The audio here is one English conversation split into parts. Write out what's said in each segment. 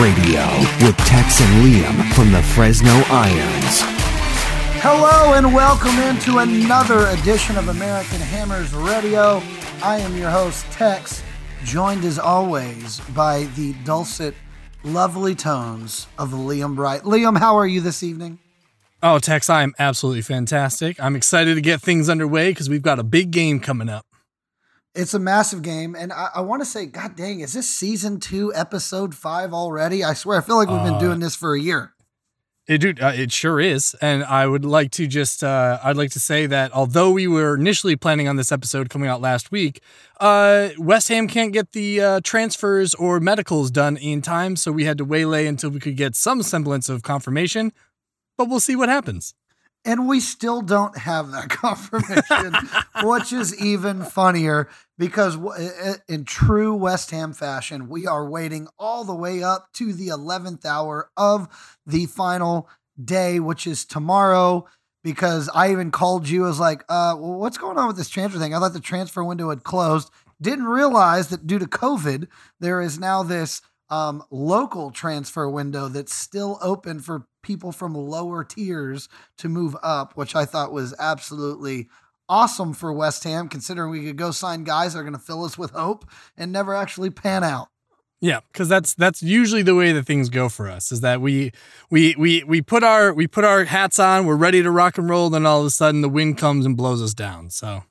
American Hammers Radio with Tex and Liam from the Fresno Irons. Hello and welcome into another edition of American Hammers Radio. I am your host, Tex, joined as always by the dulcet, lovely tones of Liam Bright. Liam, how are you this evening? Oh, Tex, I am absolutely fantastic. I'm excited to get things underway because we've got a big game coming up. It's a massive game, and I, I want to say, God dang, is this season two, episode five already? I swear, I feel like we've been Uh, doing this for a year. It, dude, uh, it sure is. And I would like to just, uh, I'd like to say that although we were initially planning on this episode coming out last week, uh, West Ham can't get the uh, transfers or medicals done in time. So we had to waylay until we could get some semblance of confirmation. But we'll see what happens. And we still don't have that confirmation, which is even funnier because in true West Ham fashion, we are waiting all the way up to the 11th hour of the final day, which is tomorrow. Because I even called you, I was like, uh, well, what's going on with this transfer thing? I thought the transfer window had closed. Didn't realize that due to COVID, there is now this um, local transfer window that's still open for people from lower tiers to move up, which I thought was absolutely awesome for West Ham, considering we could go sign guys that are going to fill us with hope and never actually pan out. Yeah, because that's that's usually the way that things go for us. Is that we we we we put our we put our hats on, we're ready to rock and roll, then all of a sudden the wind comes and blows us down. So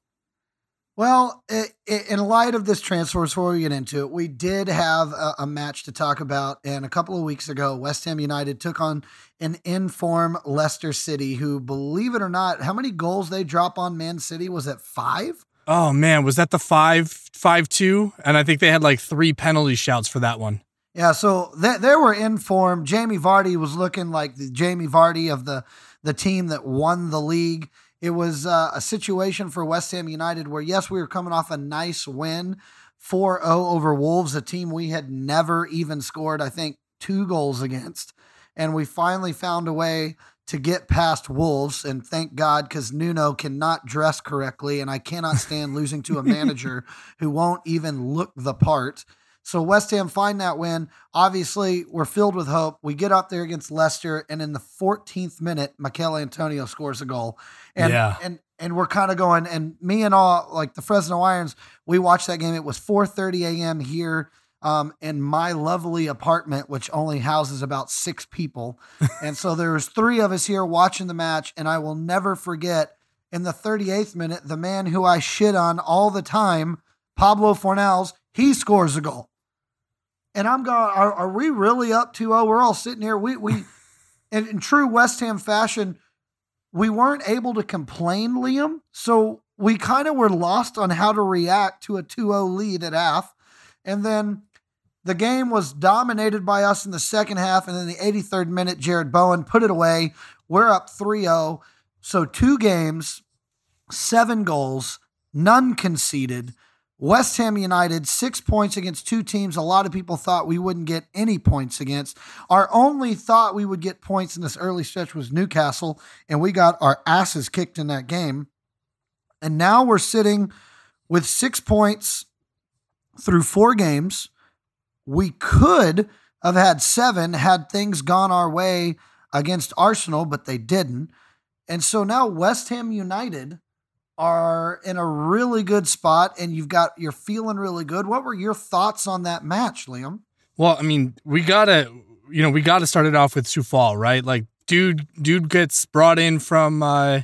Well, in light of this transfer, before we get into it, we did have a, a match to talk about. And a couple of weeks ago, West Ham United took on an inform Leicester City, who, believe it or not, how many goals they drop on Man City? Was it five? Oh man, was that the five five two? And I think they had like three penalty shouts for that one. Yeah, so they, they were in form. Jamie Vardy was looking like the Jamie Vardy of the the team that won the league. It was uh, a situation for West Ham United where yes, we were coming off a nice win, 4-0 over Wolves, a team we had never even scored I think two goals against, and we finally found a way to get past Wolves and thank God cuz Nuno cannot dress correctly and I cannot stand losing to a manager who won't even look the part. So West Ham find that win. Obviously, we're filled with hope. We get up there against Leicester, and in the 14th minute, Michael Antonio scores a goal. And Yeah. and and we're kind of going. And me and all like the Fresno Irons, we watched that game. It was 4:30 a.m. here um, in my lovely apartment, which only houses about six people. and so there was three of us here watching the match, and I will never forget. In the 38th minute, the man who I shit on all the time, Pablo Fornals, he scores a goal. And I'm going, are, are we really up 2 0? We're all sitting here. We, we, in, in true West Ham fashion, we weren't able to complain, Liam. So we kind of were lost on how to react to a 2 0 lead at half. And then the game was dominated by us in the second half. And then the 83rd minute, Jarrod Bowen put it away. We're up 3 0. So two games, seven goals, none conceded. West Ham United, six points against two teams a lot of people thought we wouldn't get any points against. Our only thought we would get points in this early stretch was Newcastle, and we got our asses kicked in that game. And now we're sitting with six points through four games. We could have had seven had things gone our way against Arsenal, but they didn't. And so now West Ham United are in a really good spot and you've got you're feeling really good. What were your thoughts on that match, Liam? Well, I mean, we gotta, you know, we gotta start it off with Coufal, right? Like, dude, dude gets brought in from uh,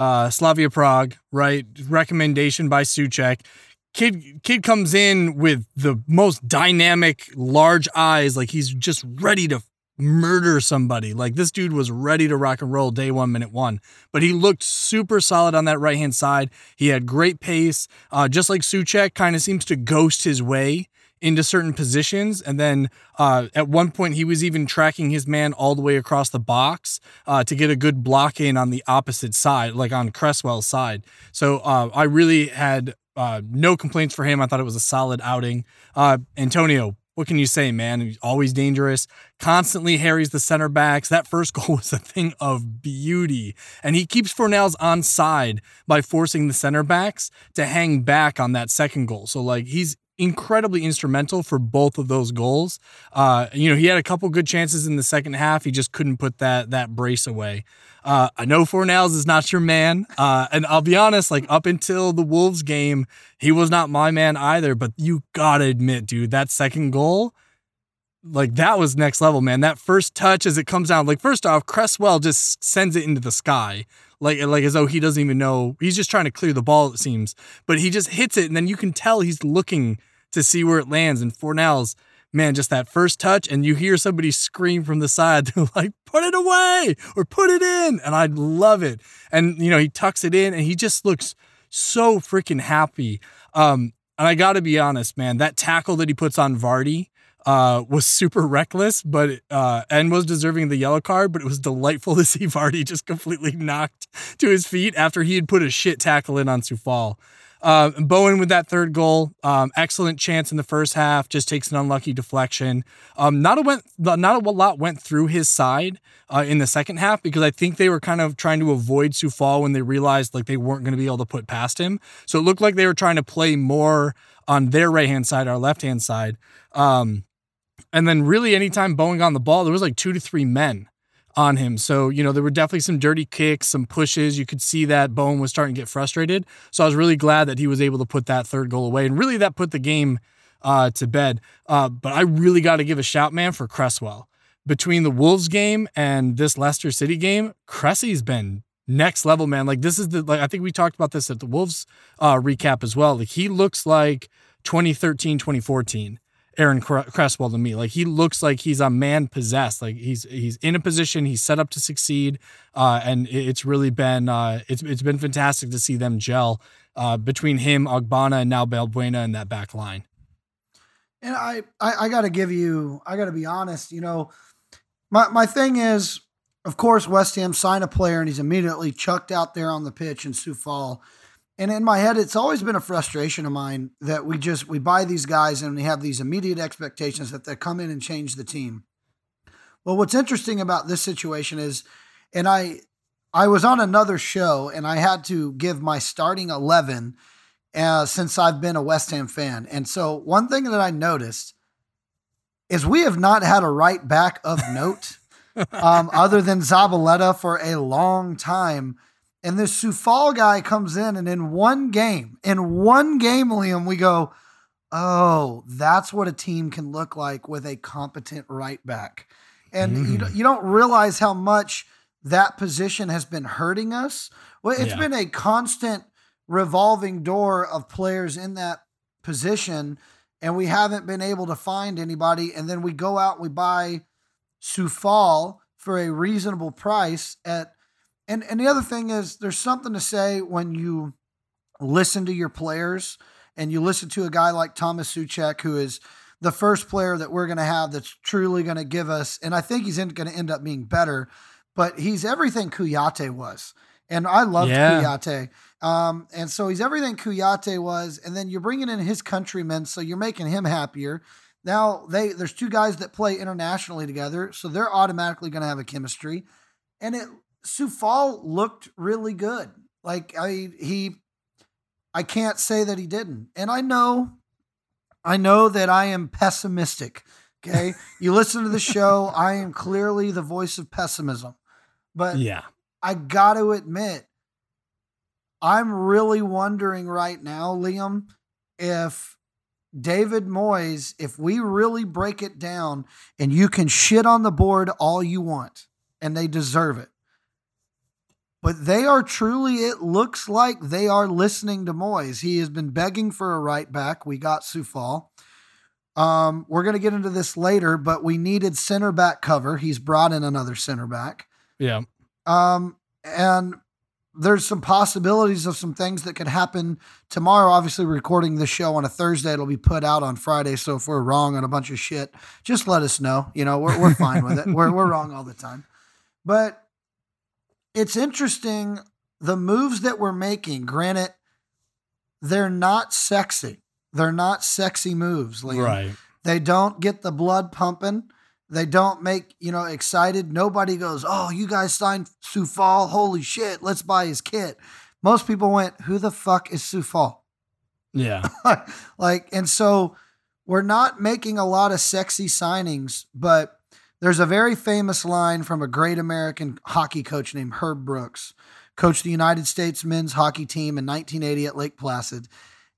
uh, Slavia Prague, right? Recommendation by Soucek. Kid, kid comes in with the most dynamic, large eyes, like he's just ready to murder somebody. Like this dude was ready to rock and roll day one, minute one. But he looked super solid on that right hand side. He had great pace, uh, just like Soucek, kind of seems to ghost his way into certain positions. And then uh, at one point, he was even tracking his man all the way across the box uh, to get a good block in on the opposite side, like on Cresswell's side. So uh, I really had uh, no complaints for him. I thought it was a solid outing. Uh, Antonio, what can you say, man? He's always dangerous, constantly harries the center backs. That first goal was a thing of beauty. And he keeps Fornals onside by forcing the center backs to hang back on that second goal. So, like, he's incredibly instrumental for both of those goals. Uh, you know, he had a couple good chances in the second half. He just couldn't put that that brace away. Uh, I know Fornals is not your man, uh, and I'll be honest. Like up until the Wolves game, he was not my man either. But you gotta admit, dude, that second goal, like that was next level, man. That first touch as it comes down, like first off, Cresswell just sends it into the sky, like like as though he doesn't even know. He's just trying to clear the ball, it seems. But he just hits it, and then you can tell he's looking to see where it lands. And Fornals, man, just that first touch, and you hear somebody scream from the side, they're like, "Put it away!" or "Put it in," and I love it. And you know, he tucks it in, and he just looks so freaking happy. Um, and I got to be honest, man, that tackle that he puts on Vardy uh, was super reckless, but uh, and was deserving of the yellow card. But it was delightful to see Vardy just completely knocked to his feet after he had put a shit tackle in on Coufal. Uh, Bowen with that third goal, um, excellent chance in the first half, just takes an unlucky deflection. Um, not a went, not a lot went through his side uh, in the second half because I think they were kind of trying to avoid Coufal when they realized like they weren't going to be able to put past him. So it looked like they were trying to play more on their right hand side, our left hand side. Um, and then really anytime Bowen got on the ball, there was like two to three men on him. So, you know, there were definitely some dirty kicks, some pushes. You could see that Bowen was starting to get frustrated. So I was really glad that he was able to put that third goal away. And really that put the game uh, to bed. Uh, but I really got to give a shout, man, for Cresswell. Between the Wolves game and this Leicester City game, Cressy's been next level, man. Like this is the like I think we talked about this at the Wolves uh, recap as well. Like he looks like 2013, 2014 Aaron Cresswell to me. Like he looks like he's a man possessed. Like he's he's in a position, he's set up to succeed, uh, and it's really been uh, it's it's been fantastic to see them gel uh, between him, Ogbonna, and now Balbuena in that back line. And I I, I got to give you, I got to be honest. You know, my my thing is, of course, West Ham sign a player and he's immediately chucked out there on the pitch in Coufal and in my head it's always been a frustration of mine that we just we buy these guys and we have these immediate expectations that they come in and change the team. Well what's interesting about this situation is and i i was on another show and i had to give my starting 11 uh, since i've been a west ham fan. And so one thing that i noticed is we have not had a right back of note um, other than zabaleta for a long time and this Coufal guy comes in, and in one game, in one game, Liam, we go, oh, that's what a team can look like with a competent right back. And mm. you, you don't realize how much that position has been hurting us. Well, it's yeah. been a constant revolving door of players in that position, and we haven't been able to find anybody. And then we go out we buy Coufal for a reasonable price at and and the other thing is there's something to say when you listen to your players and you listen to a guy like Thomas Soucek who is the first player that we're going to have that's truly going to give us and I think he's going to end up being better but he's everything Kouyaté was. And I loved yeah. Kouyaté. Um, and so he's everything Kouyaté was and then you're bringing in his countrymen so you're making him happier. Now they there's two guys that play internationally together so they're automatically going to have a chemistry. And it Coufal looked really good. Like I he I can't say that he didn't. And I know I know that I am pessimistic. Okay? you listen to the show, I am clearly the voice of pessimism. But yeah. I got to admit I'm really wondering right now, Liam, if David Moyes, if we really break it down and you can shit on the board all you want and they deserve it but they are truly, it looks like they are listening to Moyes. He has been begging for a right back. We got Coufal. Um, we're going to get into this later, but we needed center back cover. He's brought in another center back. Yeah. Um, and there's some possibilities of some things that could happen tomorrow. Obviously, recording the show on a Thursday, it'll be put out on Friday. So if we're wrong on a bunch of shit, just let us know. You know, we're, we're fine with it. We're, we're wrong all the time. But it's interesting the moves that we're making. Granted, they're not sexy. They're not sexy moves, Liam. Right. They don't get the blood pumping. They don't make, you know, excited. Nobody goes, Oh, you guys signed Coufal. Holy shit, let's buy his kit. Most people went, Who the fuck is Coufal? Yeah. like, and so we're not making a lot of sexy signings, but there's a very famous line from a great American hockey coach named Herb Brooks, coached the United States men's hockey team in 1980 at Lake Placid.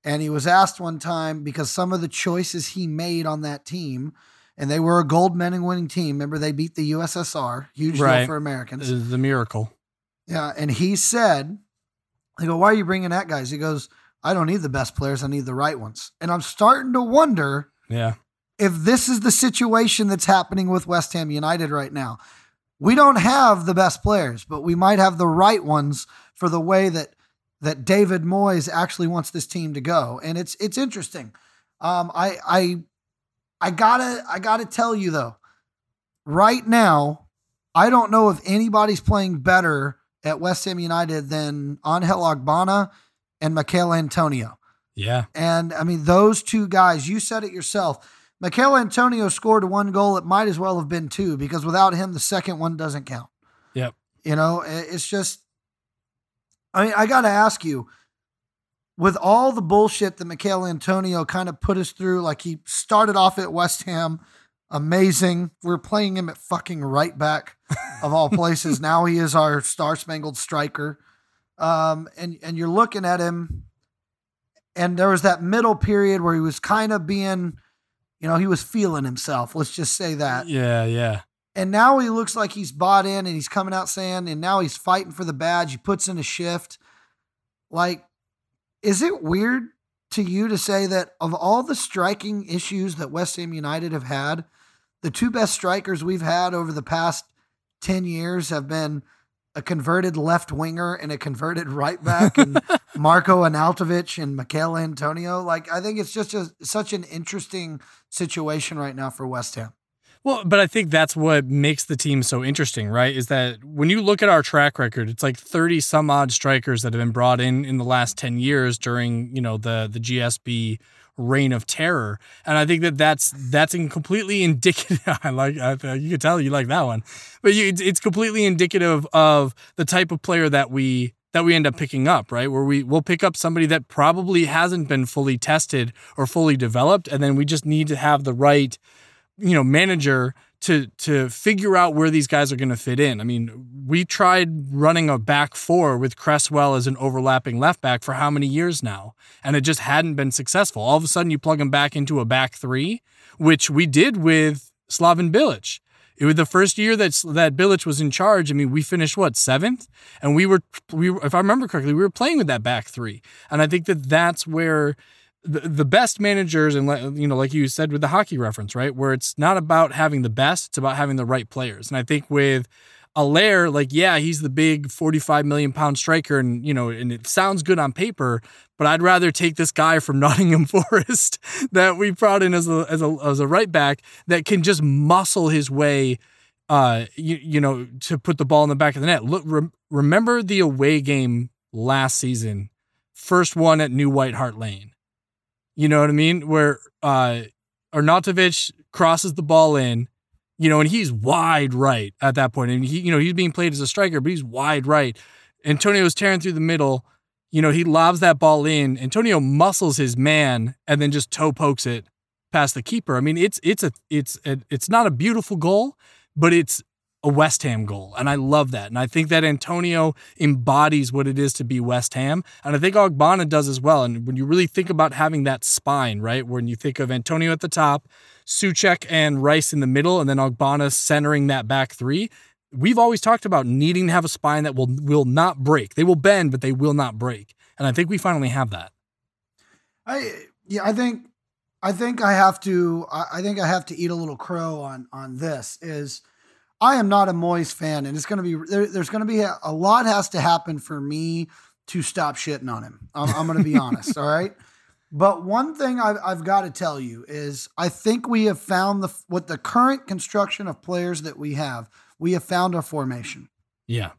And he was asked one time because some of the choices he made on that team, and they were a gold medal winning team. Remember, they beat the USSR, huge Right. deal for Americans. This is the miracle. Yeah, and he said, "I go, why are you bringing that guys?" He goes, "I don't need the best players. I need the right ones." And I'm starting to wonder Yeah. If this is the situation that's happening with West Ham United right now. We don't have the best players, but we might have the right ones for the way that that David Moyes actually wants this team to go, and it's it's interesting. Um, I I I gotta I gotta tell you though, right now, I don't know if anybody's playing better at West Ham United than Angel Ogbonna and Michael Antonio. Yeah. And I mean, those two guys, you said it yourself. Michael Antonio scored one goal. It might as well have been two because without him, the second one doesn't count. Yep. You know, it's just, I mean, I got to ask you with all the bullshit that Michael Antonio kind of put us through, like he started off at West Ham, amazing. We're playing him at fucking right back of all places. now he is our star spangled striker. Um, and, and you're looking at him, and there was that middle period where he was kind of being, you know, he was feeling himself. Let's just say that. Yeah. Yeah. And now he looks like he's bought in and he's coming out saying, and now he's fighting for the badge. He puts in a shift. Like, is it weird to you to say that of all the striking issues that West Ham United have had, the two best strikers we've had over the past 10 years have been a converted left winger and a converted right back and Marko Arnautovic and Michael Antonio. Like, I think it's just a, such an interesting situation right now for West Ham. Well, but I think that's what makes the team so interesting, right? Is that when you look at our track record, it's like 30 some odd strikers that have been brought in in the last 10 years during, you know, the the GSB reign of terror. And I think that that's that's completely indicative I like I, you can tell you like that one. But you, it's, it's completely indicative of the type of player that we that we end up picking up, right? Where we will pick up somebody that probably hasn't been fully tested or fully developed and then we just need to have the right you know manager to to figure out where these guys are going to fit in. I mean, we tried running a back four with Cresswell as an overlapping left back for how many years now, and it just hadn't been successful. All of a sudden, you plug him back into a back three, which we did with Slaven Bilic. It was the first year that that Bilic was in charge. I mean, we finished what seventh, and we were we if I remember correctly, we were playing with that back three, and I think that that's where the, the best managers and like- you know like you said with the hockey reference right? Where it's not about having the best it's about having the right players. And i think with Haller, like yeah he's the big 45 million pound striker and you know and it sounds good on paper but i'd rather take this guy from nottingham forest that we brought in as a, as a as a right back that can just muscle his way uh you, you know to put the ball in the back of the net. Look rem- remember the away game last season? First one at new white hart lane you know what I mean? Where uh Arnautovic crosses the ball in, you know, and he's wide right at that point. And he, you know, he's being played as a striker, but he's wide right. Antonio's tearing through the middle. You know, he lobs that ball in. Antonio muscles his man and then just toe pokes it past the keeper. I mean, it's it's a it's a, it's not a beautiful goal, but it's a West Ham goal. And I love that. And I think that Antonio embodies what it is to be West Ham. And I think Ogbonna does as well. And when you really think about having that spine, right, when you think of Antonio at the top, Soucek and Rice in the middle, and then Ogbonna centering that back three, we've always talked about needing to have a spine that will will not break. They will bend, but they will not break. And I think we finally have that. I yeah, I think I think I have to I, I think I have to eat a little crow on on this is I am not a Moyes fan and it's going to be there, there's going to be a, a lot has to happen for me to stop shitting on him. I'm, I'm going to be honest, all right? But one thing I've, I've got to tell you is I think we have found the with the current construction of players that we have, we have found our formation. Yeah.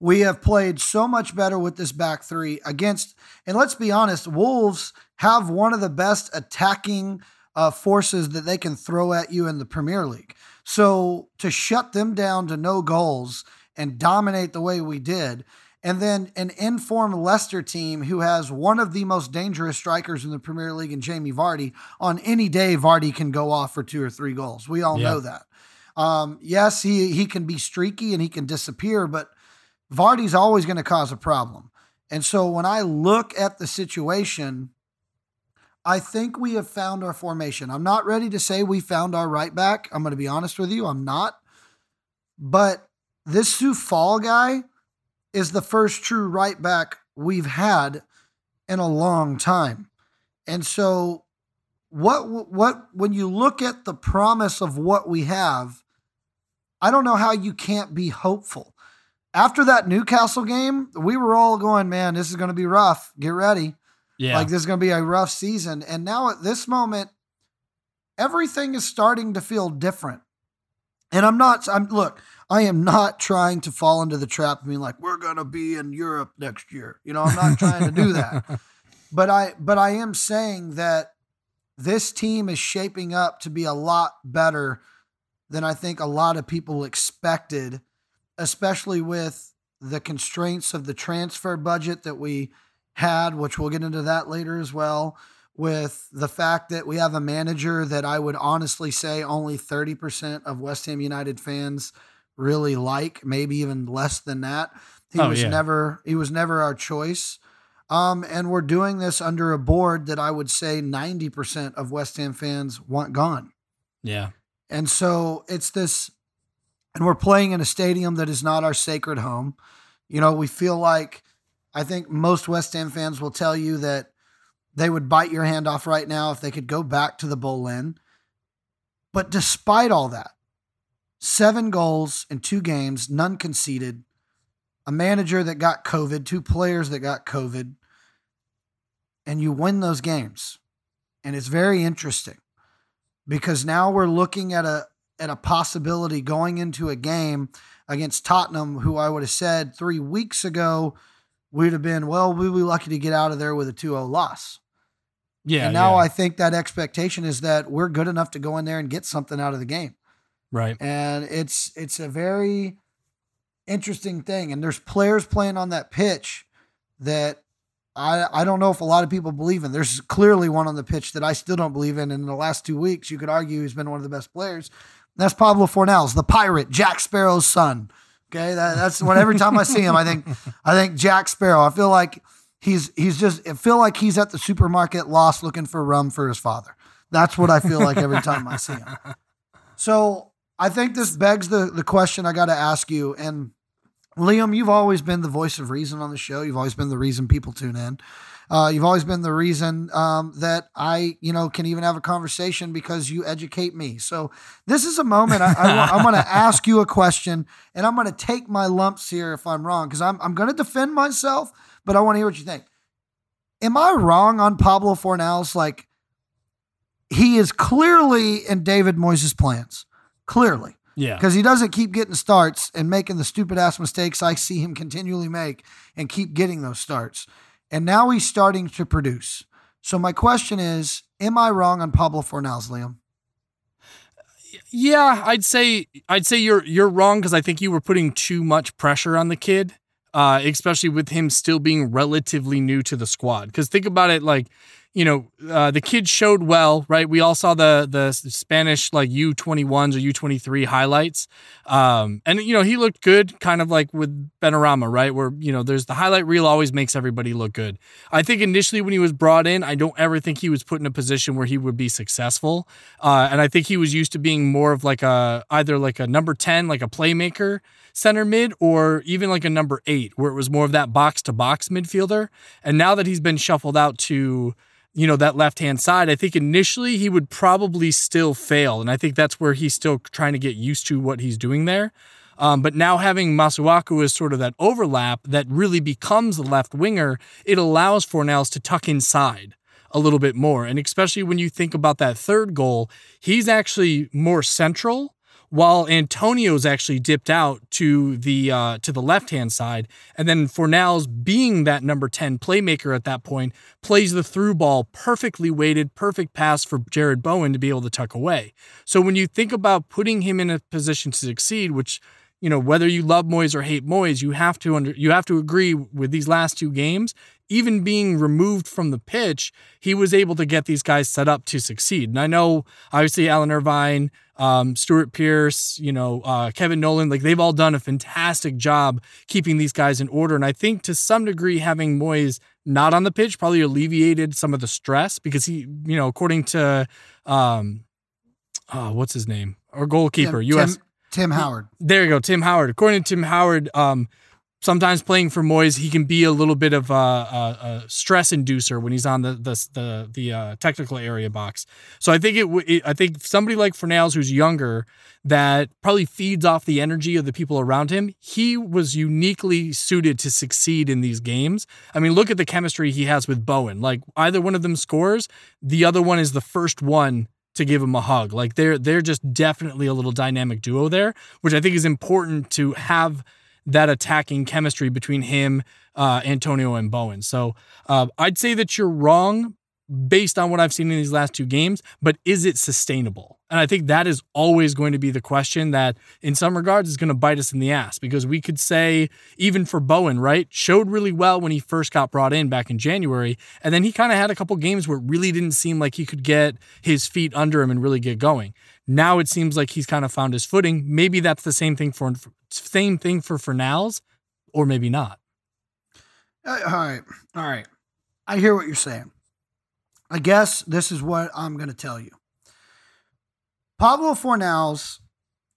We have played so much better with this back three against, and let's be honest, Wolves have one of the best attacking uh, forces that they can throw at you in the Premier League. So to shut them down to no goals and dominate the way we did, and then an informed Leicester team who has one of the most dangerous strikers in the Premier League in Jamie Vardy. On any day, Vardy can go off for two or three goals. We all Yeah. know that. Um, yes, he he can be streaky and he can disappear, but Vardy's always going to cause a problem. And so when I look at the situation, I think we have found our formation. I'm not ready to say we found our right back. I'm going to be honest with you. I'm not. But this Coufal guy is the first true right back we've had in a long time. And so what what when you look at the promise of what we have, I don't know how you can't be hopeful. After that Newcastle game, we were all going, man, this is going to be rough. Get ready. Yeah. Like this is going to be a rough season. And now at this moment, everything is starting to feel different. And I'm not, I'm look, I am not trying to fall into the trap of being like, we're going to be in Europe next year. You know, I'm not trying to do that. But I, but I am saying that this team is shaping up to be a lot better than I think a lot of people expected, especially with the constraints of the transfer budget that we had, which we'll get into that later as well, with the fact that we have a manager that I would honestly say only 30% of West Ham United fans really like, maybe even less than that. He Oh, was yeah. never he was never our choice. Um, and we're doing this under a board that I would say 90% of West Ham fans want gone. yeah. And so it's this, and we're playing in a stadium that is not our sacred home. You know, we feel like, I think most West Ham fans will tell you that they would bite your hand off right now if they could go back to the Inn. But despite all that, seven goals in two games, none conceded, a manager that got COVID, two players that got COVID, and you win those games. And it's very interesting because now we're looking at a at a possibility going into a game against Tottenham, who I would have said three weeks ago we'd have been, well, we'd be lucky to get out of there with a 2-0 loss. Yeah. and now yeah. I think that expectation is that we're good enough to go in there and get something out of the game. right. And it's it's a very interesting thing. And there's players playing on that pitch that I I don't know if a lot of people believe in. There's clearly one on the pitch that I still don't believe in. And in the last two weeks, you could argue he's been one of the best players. That's Pablo Fornals, the pirate, Jack Sparrow's son. Okay, that, that's when every time I see him, I think I think Jack Sparrow. I feel like he's he's just I feel like he's at the supermarket lost looking for rum for his father. That's what I feel like every time I see him. So I think this begs the the question I got to ask you. And Liam, you've always been the voice of reason on the show. You've always been the reason people tune in. Uh, you've always been the reason um, that I, you know, can even have a conversation because you educate me. So this is a moment I, I, am going to ask you a question, and I'm going to take my lumps here if I'm wrong because I'm I'm going to defend myself, but I want to hear what you think. Am I wrong on Pablo Fornals? Like he is clearly in David Moyes' plans, clearly Yeah. because he doesn't keep getting starts and making the stupid ass mistakes I see him continually make and keep getting those starts. And now he's starting to produce. So my question is, am I wrong on Pablo Fornals, Liam? Yeah, I'd say I'd say you're you're wrong because I think you were putting too much pressure on the kid, uh, especially with him still being relatively new to the squad. Because think about it, like you know, uh, the kid showed well, right? We all saw the the Spanish like U twenty ones or U twenty three highlights, um, and you know he looked good, kind of like with Benrahma, right? Where you know there's the highlight reel always makes everybody look good. I think initially when he was brought in, I don't ever think he was put in a position where he would be successful, uh, and I think he was used to being more of like a either like a number ten, like a playmaker center mid, or even like a number eight, where it was more of that box to box midfielder. And now that he's been shuffled out to you know, that left hand side, I think initially he would probably still fail. And I think that's where he's still trying to get used to what he's doing there. Um, but now having Masuaku as sort of that overlap that really becomes the left winger, it allows Fornals to tuck inside a little bit more. And especially when you think about that third goal, he's actually more central while Antonio's actually dipped out to the uh, to the left hand side, and then Fornals being that number ten playmaker at that point plays the through ball perfectly weighted, perfect pass for Jarrod Bowen to be able to tuck away. So when you think about putting him in a position to succeed, which you know, whether you love Moyes or hate Moyes, you have to under you have to agree with these last two games. Even being removed from the pitch, he was able to get these guys set up to succeed. And I know, obviously, Alan Irvine, um, Stuart Pearce, you know, uh, Kevin Nolan, like they've all done a fantastic job keeping these guys in order. And I think to some degree, having Moyes not on the pitch probably alleviated some of the stress because he, you know, according to, um, oh, what's his name? Our goalkeeper, Tim, U.S. Tim, Tim Howard. There you go, Tim Howard. According to Tim Howard, um, sometimes playing for Moyes, he can be a little bit of a, a, a stress inducer when he's on the the the, the uh, technical area box. So I think it, it, I think somebody like Fornals who's younger that probably feeds off the energy of the people around him. He was uniquely suited to succeed in these games. I mean, look at the chemistry he has with Bowen. Like either one of them scores, the other one is the first one to give him a hug. Like they're they're just definitely a little dynamic duo there, which I think is important to have that attacking chemistry between him, uh, Antonio, and Bowen. So uh, I'd say that you're wrong based on what I've seen in these last two games, but is it sustainable? And I think that is always going to be the question that, in some regards, is going to bite us in the ass because we could say, even for Bowen, right, showed really well when he first got brought in back in January. And then he kind of had a couple games where it really didn't seem like he could get his feet under him and really get going. Now it seems like he's kind of found his footing. Maybe that's the same thing for same thing for Fornals, or maybe not. Uh, all right, all right. I hear what you're saying. I guess this is what I'm going to tell you. Pablo Fornals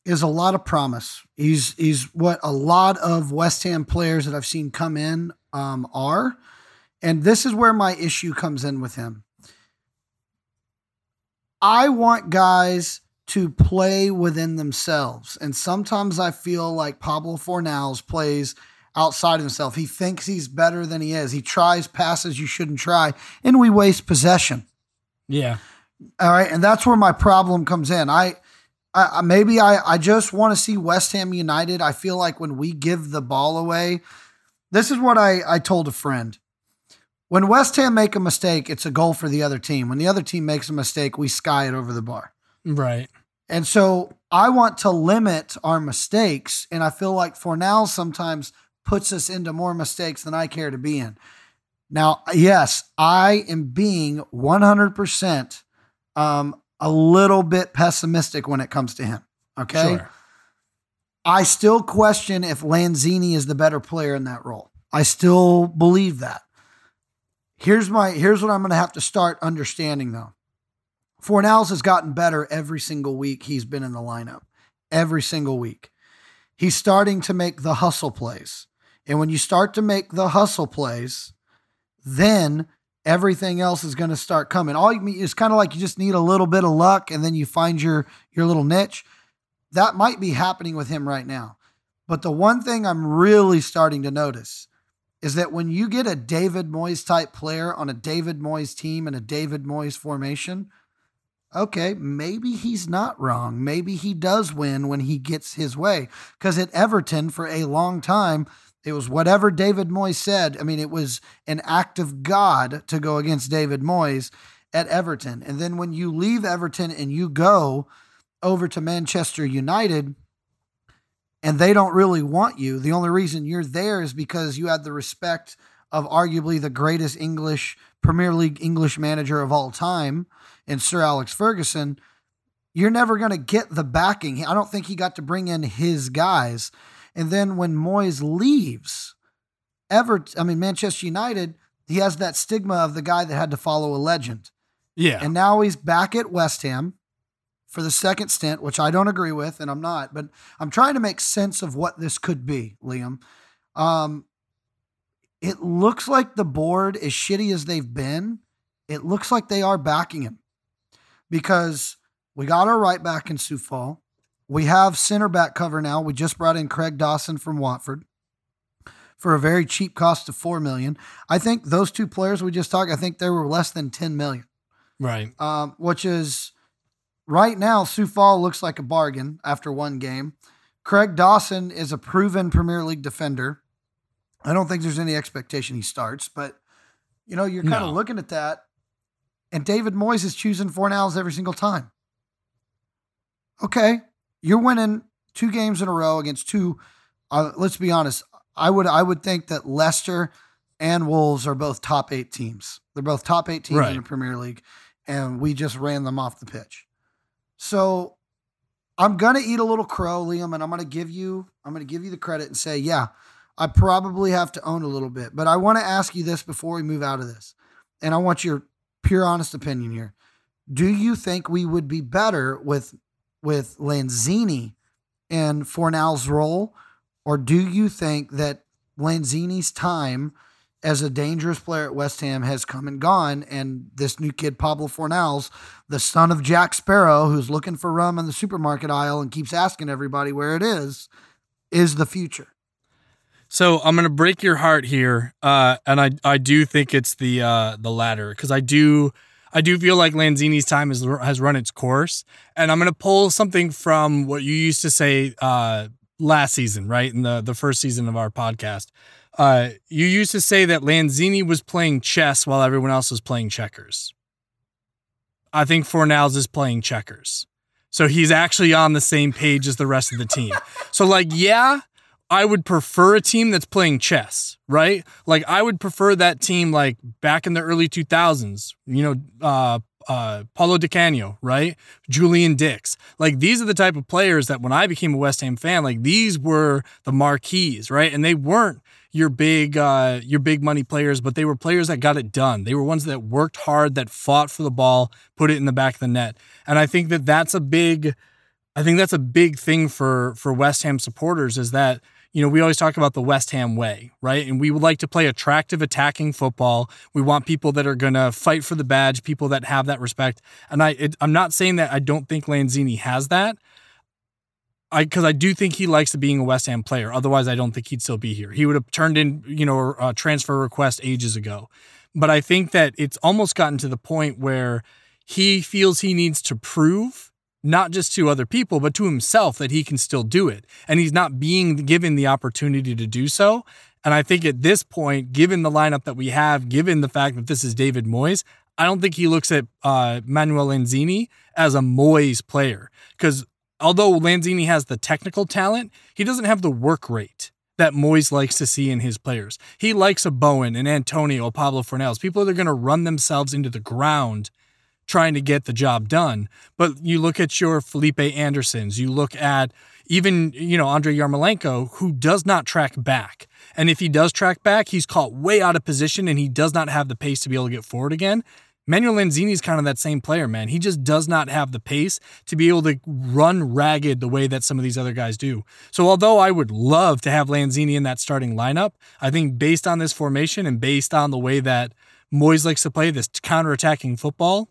is a lot of promise. He's he's what a lot of West Ham players that I've seen come in um, are, and this is where my issue comes in with him. I want guys to play within themselves, and sometimes I feel like Pablo Fornals plays outside himself. He thinks he's better than he is. He tries passes you shouldn't try, and we waste possession. Yeah. All right, and that's where my problem comes in. I, I maybe I I just want to see West Ham United. I feel like when we give the ball away, this is what I I told a friend. When West Ham make a mistake, it's a goal for the other team. When the other team makes a mistake, we sky it over the bar. Right. And so I want to limit our mistakes, and I feel like Fornals sometimes puts us into more mistakes than I care to be in. Now, yes, I am being 100% um, a little bit pessimistic when it comes to him. Okay. Sure. I still question if Lanzini is the better player in that role. I still believe that. Here's my here's what I'm going to have to start understanding though. Fornals has gotten better every single week he's been in the lineup. Every single week. He's starting to make the hustle plays. And when you start to make the hustle plays, then everything else is going to start coming. All you it's kind of like you just need a little bit of luck and then you find your your little niche. That might be happening with him right now. But the one thing I'm really starting to notice is that when you get a David Moyes type player on a David Moyes team and a David Moyes formation, okay, maybe he's not wrong. Maybe he does win when he gets his way. Because at Everton, for a long time, it was whatever David Moyes said. I mean, it was an act of God to go against David Moyes at Everton. And then when you leave Everton and you go over to Manchester United and they don't really want you, the only reason you're there is because you had the respect of arguably the greatest English Premier League English manager of all time in Sir Alex Ferguson. You're never going to get the backing. I don't think he got to bring in his guys. And then when Moyes leaves, Everton, I mean Manchester United, he has that stigma of the guy that had to follow a legend. Yeah. And now he's back at West Ham for the second stint, which I don't agree with, and I'm not, but I'm trying to make sense of what this could be, Liam. Um, it looks like the board, as shitty as they've been, it looks like they are backing him because we got our right back in Coufal. We have center back cover now. We just brought in Craig Dawson from Watford for a very cheap cost of four million. I think those two players we just talked, I think they were less than ten million. Right. Um, which is right now, Coufal looks like a bargain after one game. Craig Dawson is a proven Premier League defender. I don't think there's any expectation he starts, but you know, you're kind No. of looking at that. And David Moyes is choosing Fornals every single time. Okay, you're winning two games in a row against two. Uh, let's be honest. I would I would think that Leicester and Wolves are both top eight teams. They're both top eight teams Right. in the Premier League, and we just ran them off the pitch. So I'm gonna eat a little crow, Liam, and I'm gonna give you I'm gonna give you the credit and say, yeah, I probably have to own a little bit. But I want to ask you this before we move out of this, and I want your pure honest opinion here. Do you think we would be better with with Lanzini in Fornal's role, or do you think that Lanzini's time as a dangerous player at West Ham has come and gone, and this new kid Pablo Fornals, the son of Jack Sparrow, who's looking for rum in the supermarket aisle and keeps asking everybody where it is, is the future? So I'm gonna break your heart here, uh, and I I do think it's the uh, the latter because I do I do feel like Lanzini's time has has run its course, and I'm gonna pull something from what you used to say uh, last season, right in the the first season of our podcast. Uh, you used to say that Lanzini was playing chess while everyone else was playing checkers. I think Fornals is playing checkers. So he's actually on the same page as the rest of the team. So like, yeah, I would prefer a team that's playing chess, right? Like I would prefer that team like back in the early 2000s, you know, uh uh Paulo Di Canio, right? Julian Dicks. Like these are the type of players that when I became a West Ham fan, like these were the marquees, right? And they weren't your big uh your big money players, but they were players that got it done. They were ones that worked hard, that fought for the ball, put it in the back of the net. And I think that that's a big I think that's a big thing for for West Ham supporters is that you know we always talk about the West Ham way, right? And we would like to play attractive attacking football. We want people that are going to fight for the badge, people that have that respect. And I it, I'm not saying that I don't think Lanzini has that. I because I do think he likes being a West Ham player. Otherwise, I don't think he'd still be here. He would have turned in, you know, a transfer request ages ago. But I think that it's almost gotten to the point where he feels he needs to prove not just to other people, but to himself that he can still do it. And he's not being given the opportunity to do so. And I think at this point, given the lineup that we have, given the fact that this is David Moyes, I don't think he looks at uh, Manuel Lanzini as a Moyes player. Because although Lanzini has the technical talent, he doesn't have the work rate that Moyes likes to see in his players. He likes a Bowen, an Antonio, Pablo Fornals, people that are going to run themselves into the ground trying to get the job done. But you look at your Felipe Andersons, you look at even, you know, Andre Yarmolenko, who does not track back. And if he does track back, he's caught way out of position and he does not have the pace to be able to get forward again. Manuel Lanzini is kind of that same player, man. He just does not have the pace to be able to run ragged the way that some of these other guys do. So, although I would love to have Lanzini in that starting lineup, I think based on this formation and based on the way that Moyes likes to play this counter-attacking football,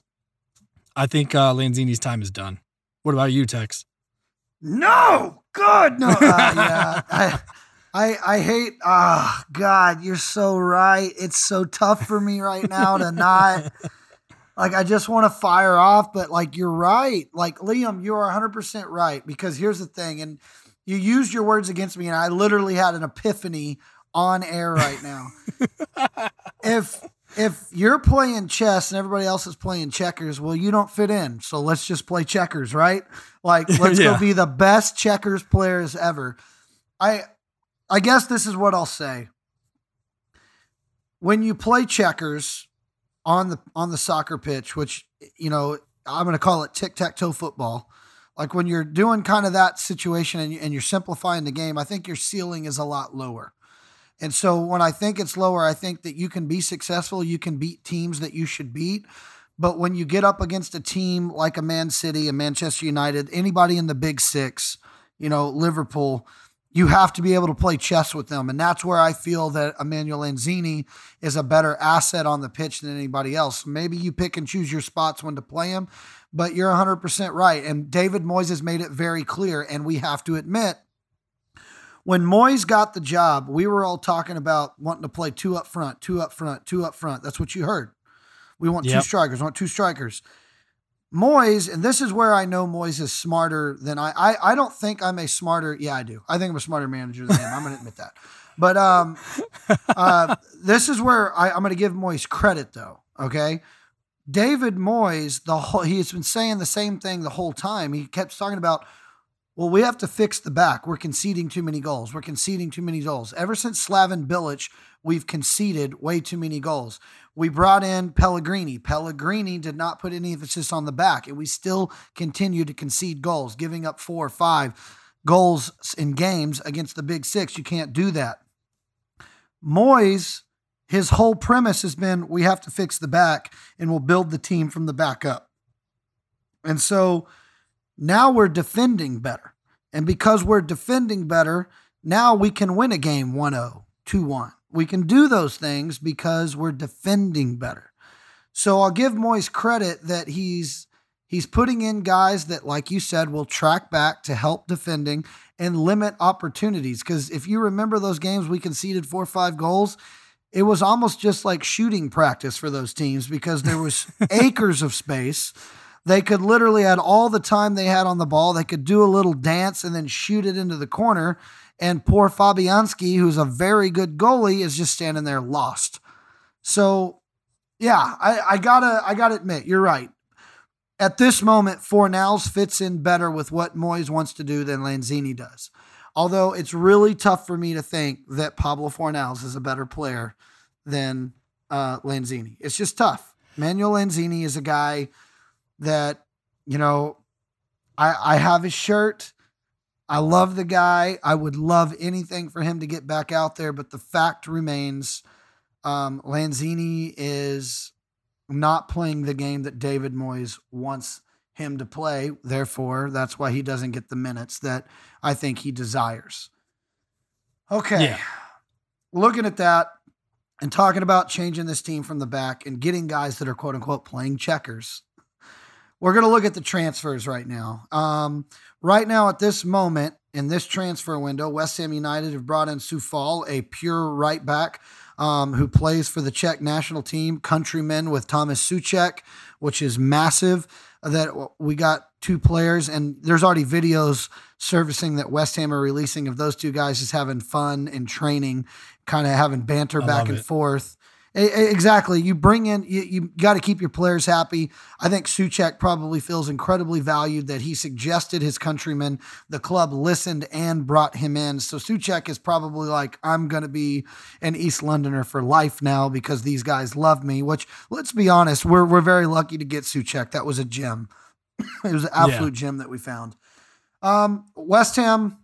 I think uh, Lanzini's time is done. What about you, Tex? No, God, no. Uh, yeah, I, I, I hate. Ah, God, you're so right. It's so tough for me right now to not. Like, I just want to fire off, but like, you're right. Like, Liam, you are 100 percent right. Because here's the thing, and you used your words against me, and I literally had an epiphany on air right now. if if you're playing chess and everybody else is playing checkers, well, you don't fit in. So let's just play checkers, right? Like, let's Yeah. go be the best checkers players ever. I I guess this is what I'll say. When you play checkers on the on the soccer pitch, which you know, I'm going to call it tic-tac-toe football. Like when you're doing kind of that situation and, you- and you're simplifying the game, I think your ceiling is a lot lower. And so when I think it's lower, I think that you can be successful, you can beat teams that you should beat. But when you get up against a team like a Man City, a Manchester United, anybody in the big six, you know, Liverpool, you have to be able to play chess with them. And that's where I feel that Emmanuel Lanzini is a better asset on the pitch than anybody else. Maybe you pick and choose your spots when to play him, but you're 100% right. And David Moyes has made it very clear. And we have to admit, when Moyes got the job, we were all talking about wanting to play two up front, two up front, two up front. That's what you heard. We want two Yep. strikers, want two strikers. Moyes, and this is where I know Moyes is smarter than I. I, I don't think I'm a smarter. Yeah, I do. I think I'm a smarter manager than him. I'm going to admit that. But um, uh, this is where I, I'm going to give Moyes credit, though. Okay, David Moyes, the whole he has been saying the same thing the whole time. He kept talking about Well, we have to fix the back. We're conceding too many goals. We're conceding too many goals. Ever since Slaven Bilic, we've conceded way too many goals. We brought in Pellegrini. Pellegrini did not put any emphasis on the back, and we still continue to concede goals, giving up four or five goals in games against the big six. You can't do that. Moyes, his whole premise has been we have to fix the back and we'll build the team from the back up. And so now we're defending better. And because we're defending better, now we can win a game 1 0, 2 1. We can do those things because we're defending better. So I'll give Moyes credit that he's he's putting in guys that, like you said, will track back to help defending and limit opportunities. Because if you remember those games we conceded four or five goals, it was almost just like shooting practice for those teams because there was acres of space. They could literally had all the time they had on the ball. They could do a little dance and then shoot it into the corner. And poor Fabianski, who's a very good goalie, is just standing there lost. So, yeah, I, I gotta I gotta admit, you're right. At this moment, Fornals fits in better with what Moyes wants to do than Lanzini does. Although it's really tough for me to think that Pablo Fornals is a better player than uh, Lanzini. It's just tough. Manuel Lanzini is a guy that, you know, I, I have his shirt. I love the guy. I would love anything for him to get back out there, but the fact remains um, Lanzini is not playing the game that David Moyes wants him to play. Therefore, that's why he doesn't get the minutes that I think he desires. Okay. Yeah. Looking at that and talking about changing this team from the back and getting guys that are quote unquote playing checkers. We're going to look at the transfers right now. Um, right now, at this moment, in this transfer window, West Ham United have brought in Coufal, a pure right back um, who plays for the Czech national team, countryman with Thomas Souček, which is massive. That we got two players, and there's already videos servicing that West Ham are releasing of those two guys just having fun and training, kind of having banter I back and it. forth. Exactly. You bring in, you, you got to keep your players happy. I think Souček probably feels incredibly valued that he suggested his countrymen. The club listened and brought him in. So Souček is probably like, I'm going to be an East Londoner for life now because these guys love me, which let's be honest, we're, we're very lucky to get Souček. That was a gem. it was an absolute yeah. gem that we found. Um, West Ham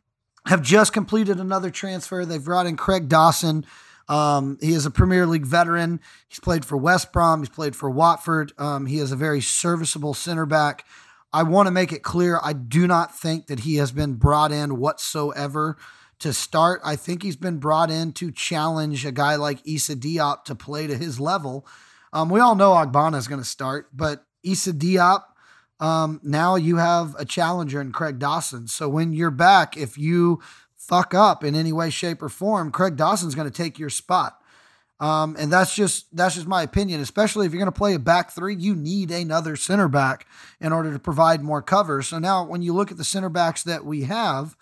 have just completed another transfer. They've brought in Craig Dawson. Um, he is a Premier League veteran. He's played for West Brom. He's played for Watford. Um, he is a very serviceable center back. I want to make it clear I do not think that he has been brought in whatsoever to start. I think he's been brought in to challenge a guy like Issa Diop to play to his level. Um, we all know Ogbonna is going to start, but Issa Diop, um, now you have a challenger in Craig Dawson. So when you're back, if you fuck up in any way, shape, or form, Craig Dawson's going to take your spot. Um, and that's just that's just my opinion. Especially if you're going to play a back three, you need another center back in order to provide more cover. So now, when you look at the center backs that we have,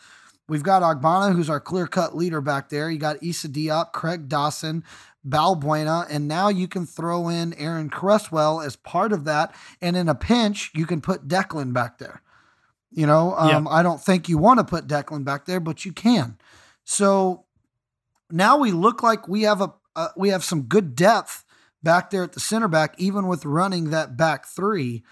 we've got Ogbonna, who's our clear cut leader back there. You got Issa Diop, Craig Dawson, Balbuena, and now you can throw in Aaron Cresswell as part of that. And in a pinch, you can put Declan back there. You know, um, I don't think you want to put Declan back there, but you can. So now we look like we have a uh, we have some good depth back there at the center back, even with running that back three.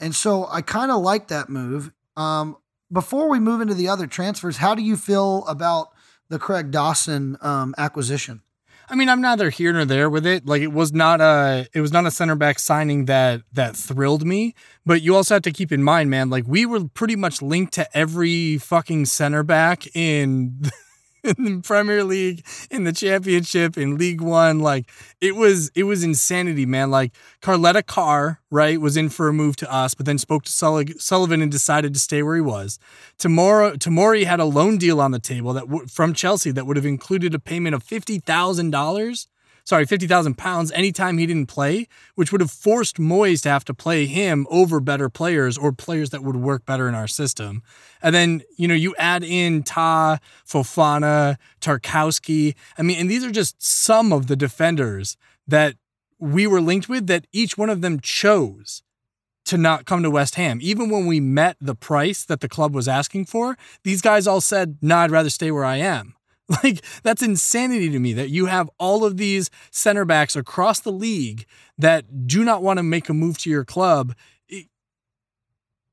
And so I kind of like that move. Um, before we move into the other transfers, how do you feel about the Craig Dawson um, acquisition? I mean, I'm neither here nor there with it. Like it was not a it was not a center back signing that that thrilled me. But you also have to keep in mind, man, like we were pretty much linked to every fucking center back in in the Premier League, in the Championship, in League One. Like it was, it was insanity, man. Like Caleta-Car, right, was in for a move to us, but then spoke to Sullivan and decided to stay where he was. Tomorrow, Tomori had a loan deal on the table that w- from Chelsea that would have included a payment of fifty thousand dollars sorry, 50,000 pounds anytime he didn't play, which would have forced Moyes to have to play him over better players or players that would work better in our system. And then, you know, you add in Ta, Fofana, Tarkowski. I mean, and these are just some of the defenders that we were linked with that each one of them chose to not come to West Ham. Even when we met the price that the club was asking for, these guys all said, "No, nah, I'd rather stay where I am." Like that's insanity to me that you have all of these center backs across the league that do not want to make a move to your club.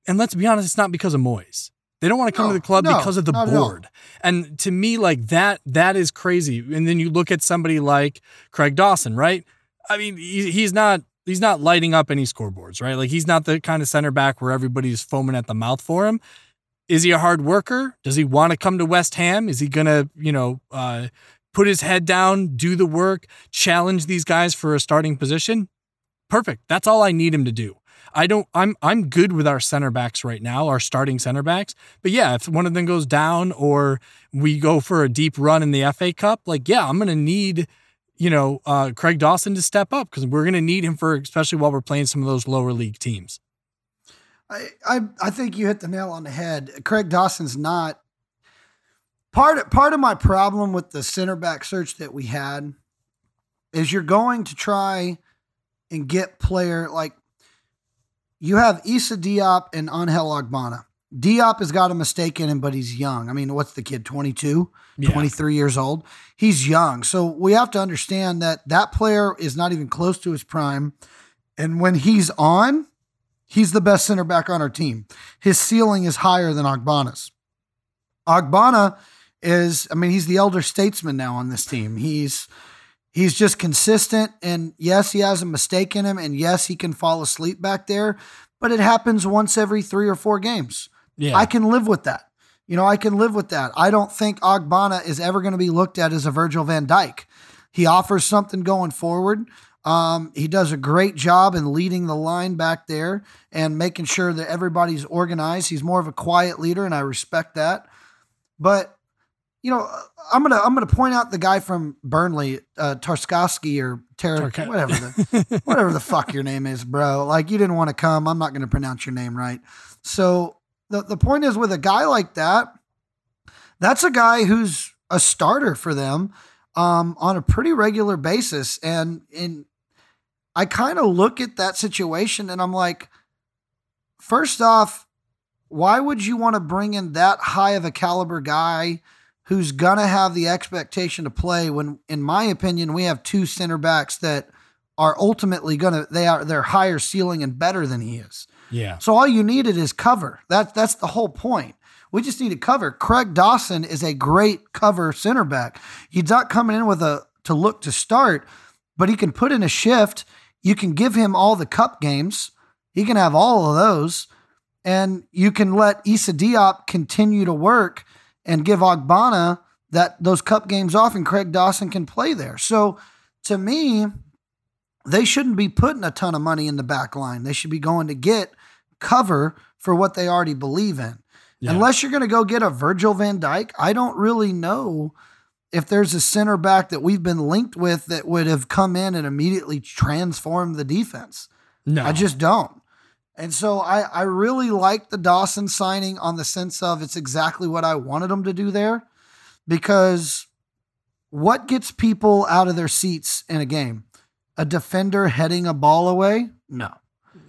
And let's be honest, it's not because of Moyes. They don't want to come No, to the club no, because of the not at all. board. And to me, like that, that is crazy. And then you look at somebody like Craig Dawson, right? I mean, he's not he's not lighting up any scoreboards, right? Like he's not the kind of center back where everybody's foaming at the mouth for him. Is he a hard worker? Does he want to come to West Ham? Is he gonna, you know, uh, put his head down, do the work, challenge these guys for a starting position? Perfect. That's all I need him to do. I don't. I'm I'm good with our center backs right now, our starting center backs. But yeah, if one of them goes down or we go for a deep run in the FA Cup, like yeah, I'm gonna need you know uh, Craig Dawson to step up because we're gonna need him for especially while we're playing some of those lower league teams. I, I I think you hit the nail on the head. Craig Dawson's not part part of my problem with the center back search that we had is you're going to try and get player like you have Issa Diop and Angel Ogbonna. Diop has got a mistake in him, but he's young. I mean, what's the kid, 22, Yeah. 23 years old? He's young. So we have to understand that that player is not even close to his prime. And when he's on, he's the best center back on our team. His ceiling is higher than Ogbonna's. Ogbonna is, I mean, he's the elder statesman now on this team. He's he's just consistent and yes, he has a mistake in him and yes, he can fall asleep back there, but it happens once every 3 or 4 games. Yeah, I can live with that. You know, I can live with that. I don't think Ogbonna is ever going to be looked at as a Virgil van Dijk. He offers something going forward. Um, he does a great job in leading the line back there and making sure that everybody's organized. He's more of a quiet leader, and I respect that. But you know, I'm gonna I'm gonna point out the guy from Burnley, uh, Tarskowski or Tarka- whatever the whatever the fuck your name is, bro. Like you didn't want to come. I'm not gonna pronounce your name right. So the the point is with a guy like that, that's a guy who's a starter for them um, on a pretty regular basis, and and I kind of look at that situation and I'm like, first off, why would you want to bring in that high of a caliber guy who's gonna have the expectation to play when, in my opinion, we have two center backs that are ultimately gonna they are they're higher ceiling and better than he is. yeah, So all you needed is cover. That that's the whole point. We just needed cover. Craig Dawson is a great cover center back. He's not coming in with a to look to start, but he can put in a shift. You can give him all the cup games. He can have all of those, and you can let Issa Diop continue to work and give Ogbonna that those cup games off, and Craig Dawson can play there. So to me, they shouldn't be putting a ton of money in the back line. They should be going to get cover for what they already believe in. Yeah. Unless you're going to go get a Virgil van Dijk, I don't really know if there's a center back that we've been linked with that would have come in and immediately transformed the defense. no, I just don't. And so I, I really like the Dawson signing on the sense of it's exactly what I wanted them to do there because what gets people out of their seats in a game? A defender heading a ball away? No.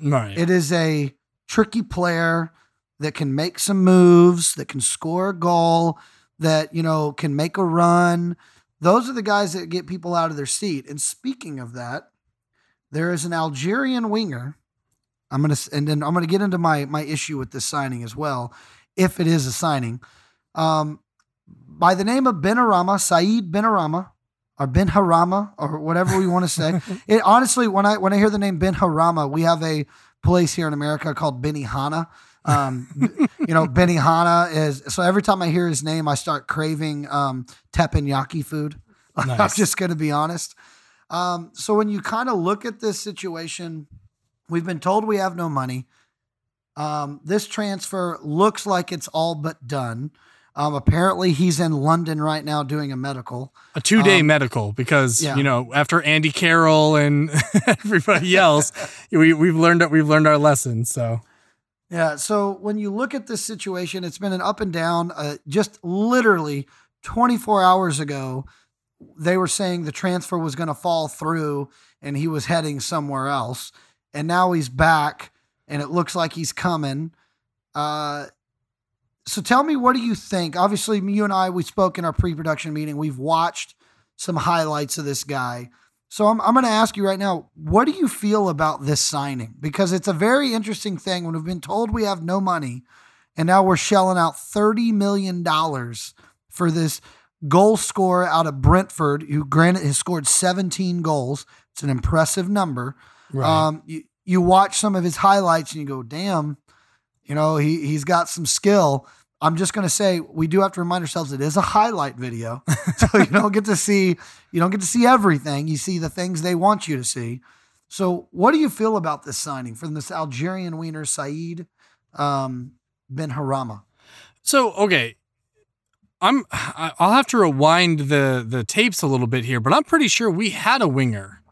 right. It is a tricky player that can make some moves, that can score a goal, that, you know, can make a run. Those are the guys that get people out of their seat. And speaking of that, there is an Algerian winger. I'm gonna and then I'm gonna get into my my issue with this signing as well, if it is a signing. Um, by the name of Benarama, Saeed Benarama, or Ben Harama, or whatever we want to say. it honestly, when I when I hear the name Ben Harama, we have a place here in America called Benihana. Um, you know, Benihana is so every time I hear his name, I start craving um, teppanyaki food. I'm just going to be honest. Um, so when you kind of look at this situation, we've been told we have no money. Um, this transfer looks like it's all but done. Um, apparently, he's in London right now doing a medical. a two day Um, medical because yeah. you know after Andy Carroll and everybody else, we we've learned that we've learned our lesson. So Yeah. So when you look at this situation, it's been an up and down. Uh, just literally 24 hours ago, they were saying the transfer was going to fall through and he was heading somewhere else. And now he's back and it looks like he's coming. Uh, so tell me, what do you think? Obviously, you and I, we spoke in our pre-production meeting. We've watched some highlights of this guy. So I'm, I'm going to ask you right now, what do you feel about this signing? Because it's a very interesting thing when we've been told we have no money, and now we're shelling out $30 million for this goal scorer out of Brentford, who granted has scored 17 goals. It's an impressive number. Right. Um, you, you watch some of his highlights and you go, damn, you know, he, he's got some skill. I'm just going to say we do have to remind ourselves it is a highlight video. so you don't get to see you don't get to see everything. You see the things they want you to see. So what do you feel about this signing from this Algerian wiener Saeed um, Ben Harama? So okay, I'm I'll have to rewind the the tapes a little bit here, but I'm pretty sure we had a winger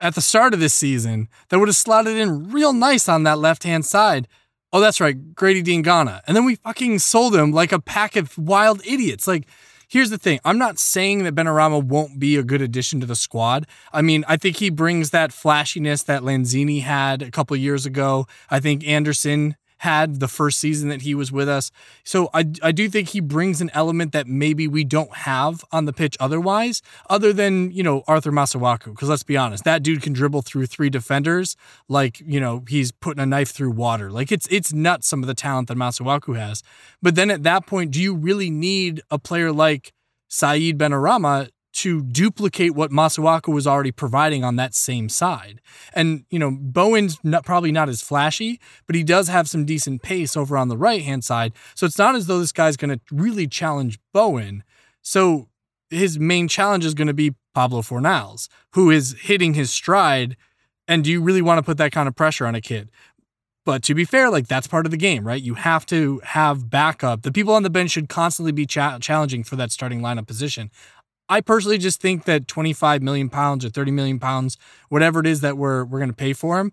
at the start of this season that would have slotted in real nice on that left hand side. Oh, that's right, Grady Diangana. And then we fucking sold him like a pack of wild idiots. Like, here's the thing. I'm not saying that Benrahma won't be a good addition to the squad. I mean, I think he brings that flashiness that Lanzini had a couple years ago. I think Anderson had the first season that he was with us. So I, I do think he brings an element that maybe we don't have on the pitch otherwise, other than, you know, Arthur Masuaku. Because let's be honest, that dude can dribble through three defenders like, you know, he's putting a knife through water. Like it's it's nuts some of the talent that Masuaku has. But then at that point, do you really need a player like Saeed Benrahma to duplicate what Masuaku was already providing on that same side. And, you know, Bowen's not, probably not as flashy, but he does have some decent pace over on the right hand side. So it's not as though this guy's going to really challenge Bowen. So his main challenge is going to be Pablo Fornals, who is hitting his stride. And do you really want to put that kind of pressure on a kid? But to be fair, like that's part of the game, right? You have to have backup. The people on the bench should constantly be cha- challenging for that starting lineup position. I personally just think that 25 million pounds or 30 million pounds, whatever it is that we're we're going to pay for him,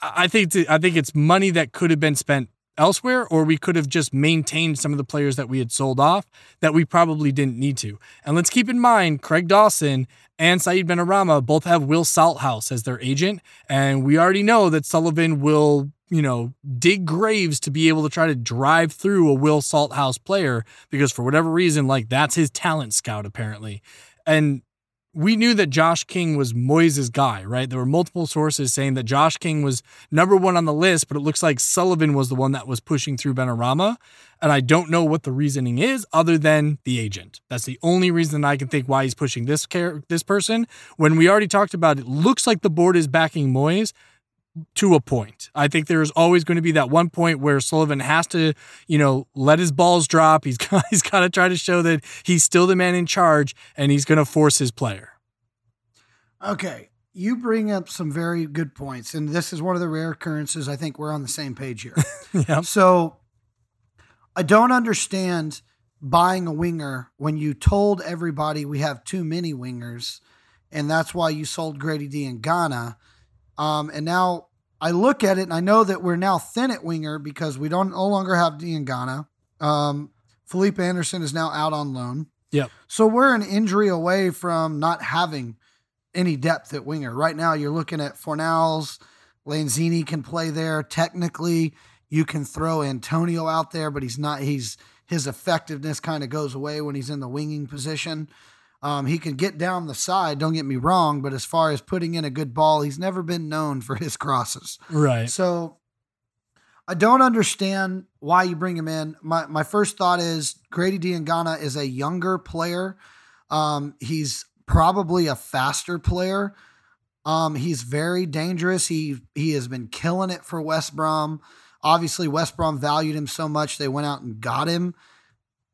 I think I think it's money that could have been spent elsewhere, or we could have just maintained some of the players that we had sold off that we probably didn't need to. And let's keep in mind, Craig Dawson and Saeed Benrahma both have Will Salthouse as their agent, and we already know that Sullivan will you know, dig graves to be able to try to drive through a Will Salthouse player because for whatever reason, like that's his talent scout apparently. And we knew that Josh King was Moyes' guy, right? There were multiple sources saying that Josh King was number one on the list, but it looks like Sullivan was the one that was pushing through Benrahma. And I don't know what the reasoning is other than the agent. That's the only reason I can think why he's pushing this care this person. When we already talked about it, looks like the board is backing Moyes to a point. I think there's always going to be that one point where Sullivan has to, you know, let his balls drop. He's got, he's got to try to show that he's still the man in charge and he's going to force his player. Okay. You bring up some very good points. And this is one of the rare occurrences. I think we're on the same page here. yeah. So I don't understand buying a winger when you told everybody we have too many wingers. And that's why you sold Grady Diangana. Um, and now I look at it and I know that we're now thin at winger because we don't no longer have Diangana. Um, Felipe Anderson is now out on loan. Yep. So we're an injury away from not having any depth at winger. Right now, you're looking at Fornals. Lanzini can play there. Technically, you can throw Antonio out there, but he's not. He's his effectiveness kind of goes away when he's in the winging position. Um, he can get down the side, don't get me wrong, but as far as putting in a good ball, he's never been known for his crosses. Right. So I don't understand why you bring him in. My my first thought is Grady Diangana is a younger player. Um, he's probably a faster player. Um, he's very dangerous. He he has been killing it for West Brom. Obviously, West Brom valued him so much they went out and got him.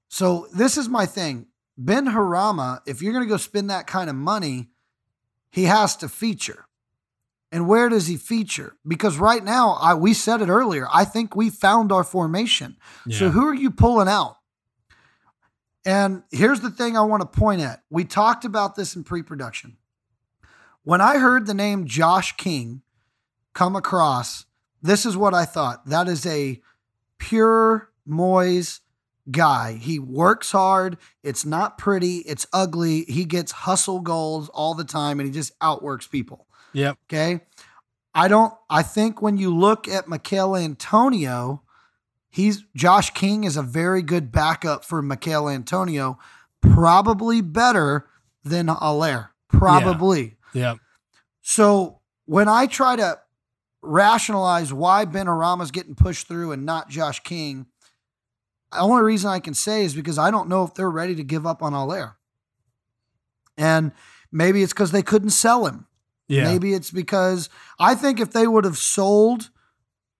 So this is my thing. Ben Harama, if you're going to go spend that kind of money, he has to feature. And where does he feature? Because right now, I we said it earlier. I think we found our formation. So who are you pulling out? And here's the thing I want to point at. We talked about this in pre-production. When I heard the name Josh King come across, this is what I thought. That is a pure Moyes guy. He works hard. It's not pretty. It's ugly. He gets hustle goals all the time and he just outworks people. Yep. Okay. I don't. I think when you look at Michail Antonio, he's Josh King is a very good backup for Michail Antonio, probably better than Haller. Probably. Yeah. So when I try to rationalize why Ben is getting pushed through and not Josh King, the only reason I can say is because I don't know if they're ready to give up on Haller. And maybe it's because they couldn't sell him. Yeah. Maybe it's because I think if they would have sold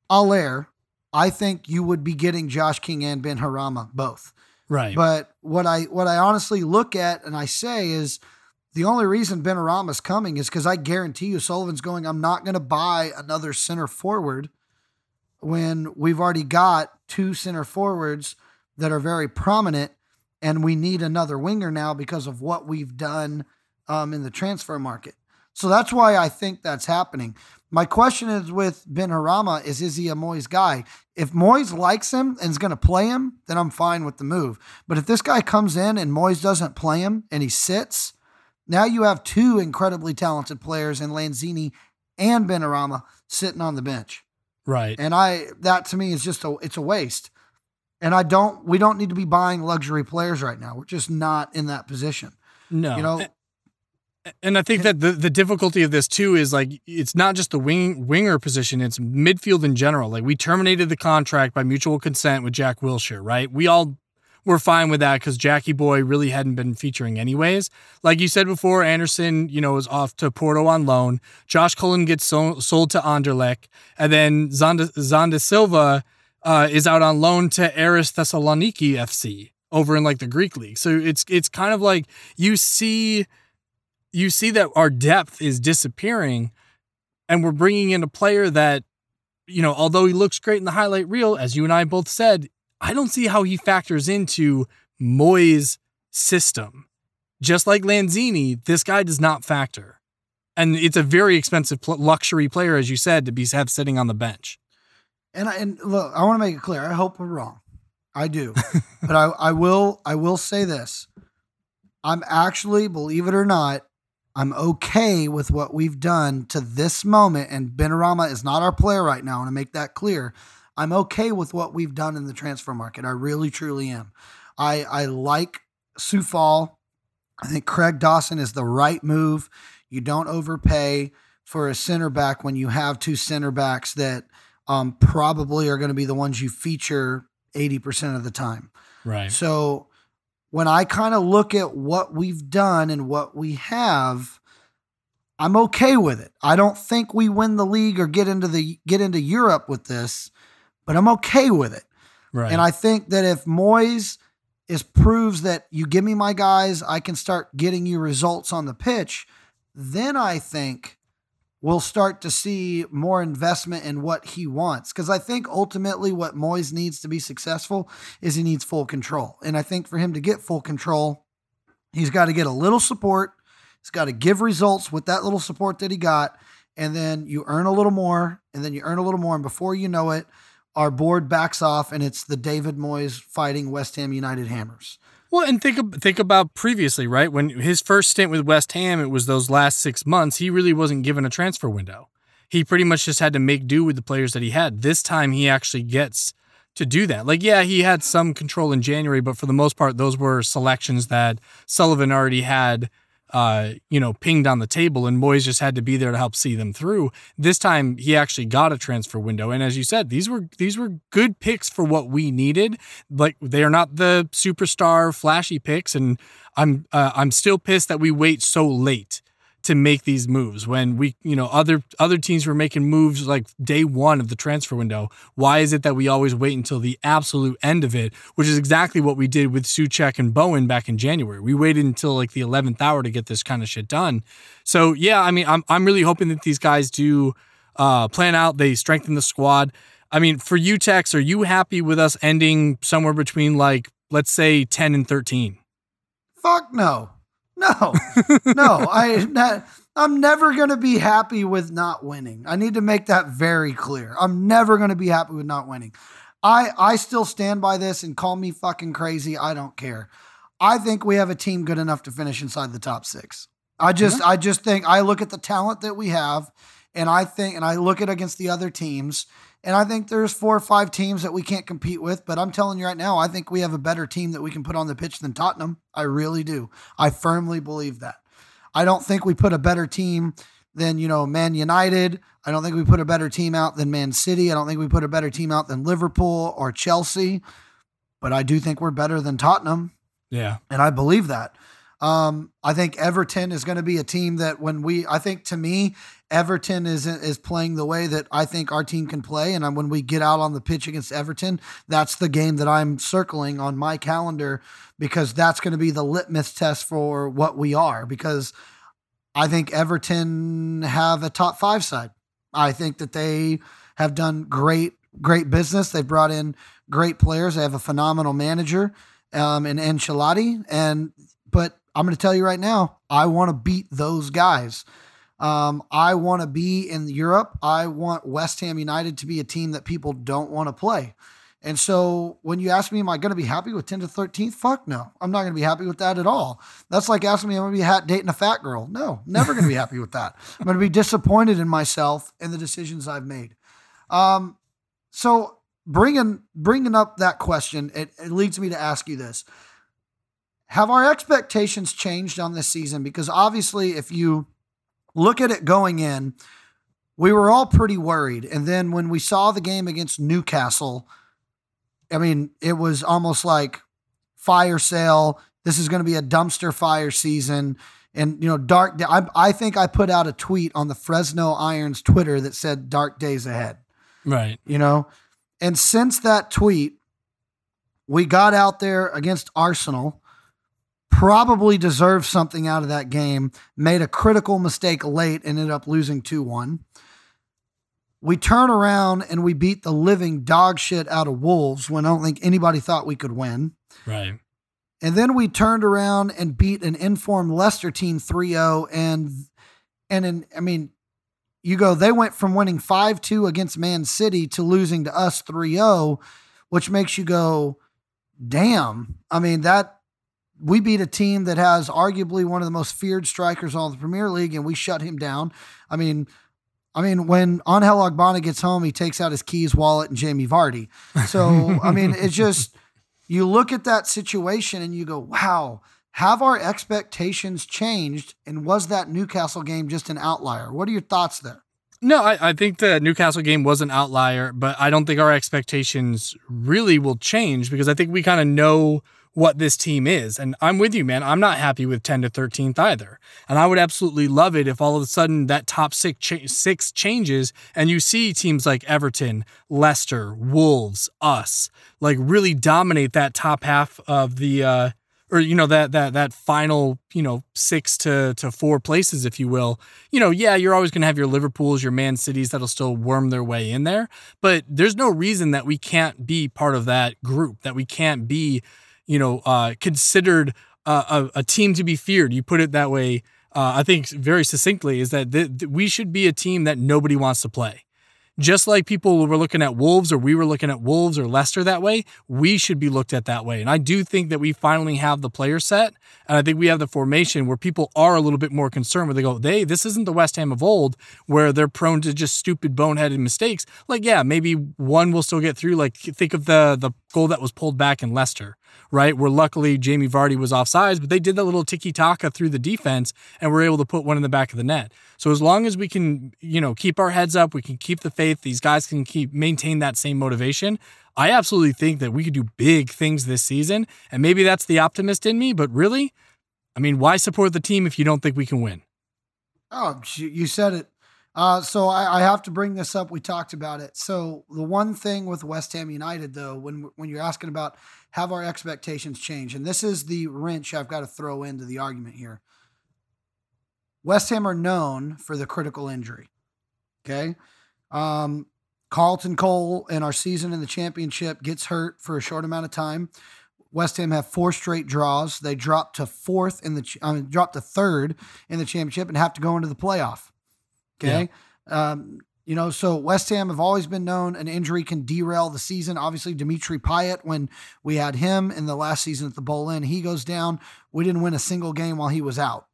Haller, I think you would be getting Josh King and Benrahma both. Right. But what I what I honestly look at and I say is the only reason Benrahma is coming is because I guarantee you Sullivan's going, I'm not going to buy another center forward when we've already got two center forwards that are very prominent and we need another winger now because of what we've done um, in the transfer market. So that's why I think that's happening. My question is with Benrahma is is he a Moyes guy? If Moyes likes him and is going to play him, then I'm fine with the move. But if this guy comes in and Moyes doesn't play him and he sits, now you have two incredibly talented players in Lanzini and Benrahma sitting on the bench. Right. And I that to me is just a it's a waste. And I don't we don't need to be buying luxury players right now. We're just not in that position. No. You know, and I think that the, the difficulty of this too is like it's not just the wing winger position, it's midfield in general. Like we terminated the contract by mutual consent with Jack Wilshere, right? We all were fine with that because Jackie Boy really hadn't been featuring anyways. Like you said before, Anderson, you know, is off to Porto on loan. Josh Cullen gets so, sold to Anderlecht, and then Zonda, Xande Silva uh, is out on loan to Aris Thessaloniki FC over in like the Greek league. So it's it's kind of like you see you see that our depth is disappearing and we're bringing in a player that you know although he looks great in the highlight reel as you and I both said I don't see how he factors into Moyes' system just like Lanzini this guy does not factor and it's a very expensive pl- luxury player as you said to be have sitting on the bench and I, and look, I want to make it clear. I hope we're wrong. I do, but I, I will I will say this. I'm actually, believe it or not, I'm okay with what we've done to this moment. And Benrahma is not our player right now. I want to make that clear. I'm okay with what we've done in the transfer market. I really, truly am. I I like Coufal. I think Craig Dawson is the right move. You don't overpay for a center back when you have two center backs that um, probably are going to be the ones you feature 80% of the time. right So when I kind of look at what we've done and what we have, I'm okay with it. I don't think we win the league or get into the get into Europe with this, but I'm okay with it. right And I think that if Moyes is proves that you give me my guys, I can start getting you results on the pitch, then I think we'll start to see more investment in what he wants. Because I think ultimately what Moyes needs to be successful is he needs full control. And I think for him to get full control, he's got to get a little support. He's got to give results with that little support that he got. And then you earn a little more, and then you earn a little more. And before you know it, our board backs off, and it's the David Moyes fighting West Ham United Hammers. Well, and think think about previously, right? When his first stint with West Ham, it was those last six months. He really wasn't given a transfer window. He pretty much just had to make do with the players that he had. This time, he actually gets to do that. Like, yeah, he had some control in January, but for the most part, those were selections that Sullivan already had, uh, you know, pinged on the table, and Moyes just had to be there to help see them through. This time, he actually got a transfer window, and as you said, these were these were good picks for what we needed. Like, they are not the superstar flashy picks, and I'm uh, I'm still pissed that we wait so late to make these moves. When we you know other other teams were making moves like day one of the transfer window why is it that we always wait until the absolute end of it which is exactly what we did with Souček and Bowen back in January. We waited until like the 11th hour to get this kind of shit done. So yeah I mean I'm I'm really hoping that these guys do uh plan out. They strengthen the squad. I mean for you Tex are you happy with us ending somewhere between like let's say 10 and 13 Fuck no. No. no. I not, I'm never going to be happy with not winning. I need to make that very clear. I'm never going to be happy with not winning. I I still stand by this and call me fucking crazy. I don't care. I think we have a team good enough to finish inside the top 6. I just mm-hmm. I just think I look at the talent that we have And I think, and I look at against the other teams, and I think there's four or five teams that we can't compete with. But I'm telling you right now, I think we have a better team that we can put on the pitch than Tottenham. I really do. I firmly believe that. I don't think we put a better team than, you know, Man United. I don't think we put a better team out than Man City. I don't think we put a better team out than Liverpool or Chelsea. But I do think we're better than Tottenham. Yeah. And I believe that. Um, I think Everton is going to be a team that when we, I think to me, Everton is is playing the way that I think our team can play, and when we get out on the pitch against Everton, that's the game that I'm circling on my calendar because that's going to be the litmus test for what we are. Because I think Everton have a top five side. I think that they have done great, great business. They've brought in great players. They have a phenomenal manager um, in Ancelotti, and but I'm going to tell you right now, I want to beat those guys. Um, I want to be in Europe. I want West Ham United to be a team that people don't want to play. And so when you ask me, am I going to be happy with 10 to 13th? Fuck no. I'm not going to be happy with that at all. That's like asking me, am I going to be hat dating a fat girl? No, never going to be happy with that. I'm going to be disappointed in myself and the decisions I've made. Um, so bringing, bringing up that question, it, it leads me to ask you this. Have our expectations changed on this season? Because obviously, if you look at it going in, we were all pretty worried. And then when we saw the game against Newcastle, I mean, it was almost like fire sale. This is going to be a dumpster fire season. And, you know, dark, I, I think I put out a tweet on the Fresno Irons Twitter that said dark days ahead. Right. You know, and since that tweet, we got out there against Arsenal probably deserved something out of that game, made a critical mistake late, and ended up losing 2 1. We turn around and we beat the living dog shit out of Wolves when I don't think anybody thought we could win. Right. And then we turned around and beat an informed Leicester team 3-0 and and in, I mean you go they went from winning 5-2 against Man City to losing to us 3-0 which makes you go damn. I mean that we beat a team that has arguably one of the most feared strikers on the Premier League, and we shut him down. I mean, I mean, when Angel Ogbonna gets home, he takes out his keys, wallet, and Jamie Vardy. So, I mean, it's just you look at that situation and you go, "Wow, have our expectations changed?" And was that Newcastle game just an outlier? What are your thoughts there? No, I, I think the Newcastle game was an outlier, but I don't think our expectations really will change because I think we kind of know what this team is. And I'm with you, man. I'm not happy with 10 to 13th either. And I would absolutely love it if all of a sudden that top six, cha- six changes and you see teams like Everton, Leicester, Wolves, us, like really dominate that top half of the, uh, or you know that that that final you know six to to four places if you will you know yeah you're always going to have your liverpools your man cities that'll still worm their way in there but there's no reason that we can't be part of that group that we can't be you know, uh, considered a, a, team to be feared. You put it that way. Uh, I think very succinctly is that th- th- we should be a team that nobody wants to play. Just like people were looking at Wolves or we were looking at Wolves or Leicester that way, we should be looked at that way. And I do think that we finally have the player set. And I think we have the formation where people are a little bit more concerned where they go, they, this isn't the West Ham of old where they're prone to just stupid boneheaded mistakes. Like, yeah, maybe one will still get through. Like, think of the the goal that was pulled back in Leicester right? Where luckily Jamie Vardy was offsides, but they did that little tiki taka through the defense and were able to put one in the back of the net. So as long as we can, you know, keep our heads up, we can keep the faith, these guys can keep maintain that same motivation. I absolutely think that we could do big things this season. And maybe that's the optimist in me, but really, I mean, why support the team if you don't think we can win? Oh, you said it. Uh, so I, I, have to bring this up. We talked about it. So the one thing with West Ham United, though, when when you're asking about have our expectations changed, and this is the wrench I've got to throw into the argument here. West Ham are known for the critical injury. Okay, um, Carlton Cole in our season in the championship gets hurt for a short amount of time. West Ham have four straight draws. They drop to fourth in the, I mean, drop to third in the championship and have to go into the playoff. Okay. Yeah. Um, you know, so West Ham have always been known an injury can derail the season. Obviously, Dimitri Payet, when we had him in the last season at the Boleyn, he goes down. We didn't win a single game while he was out.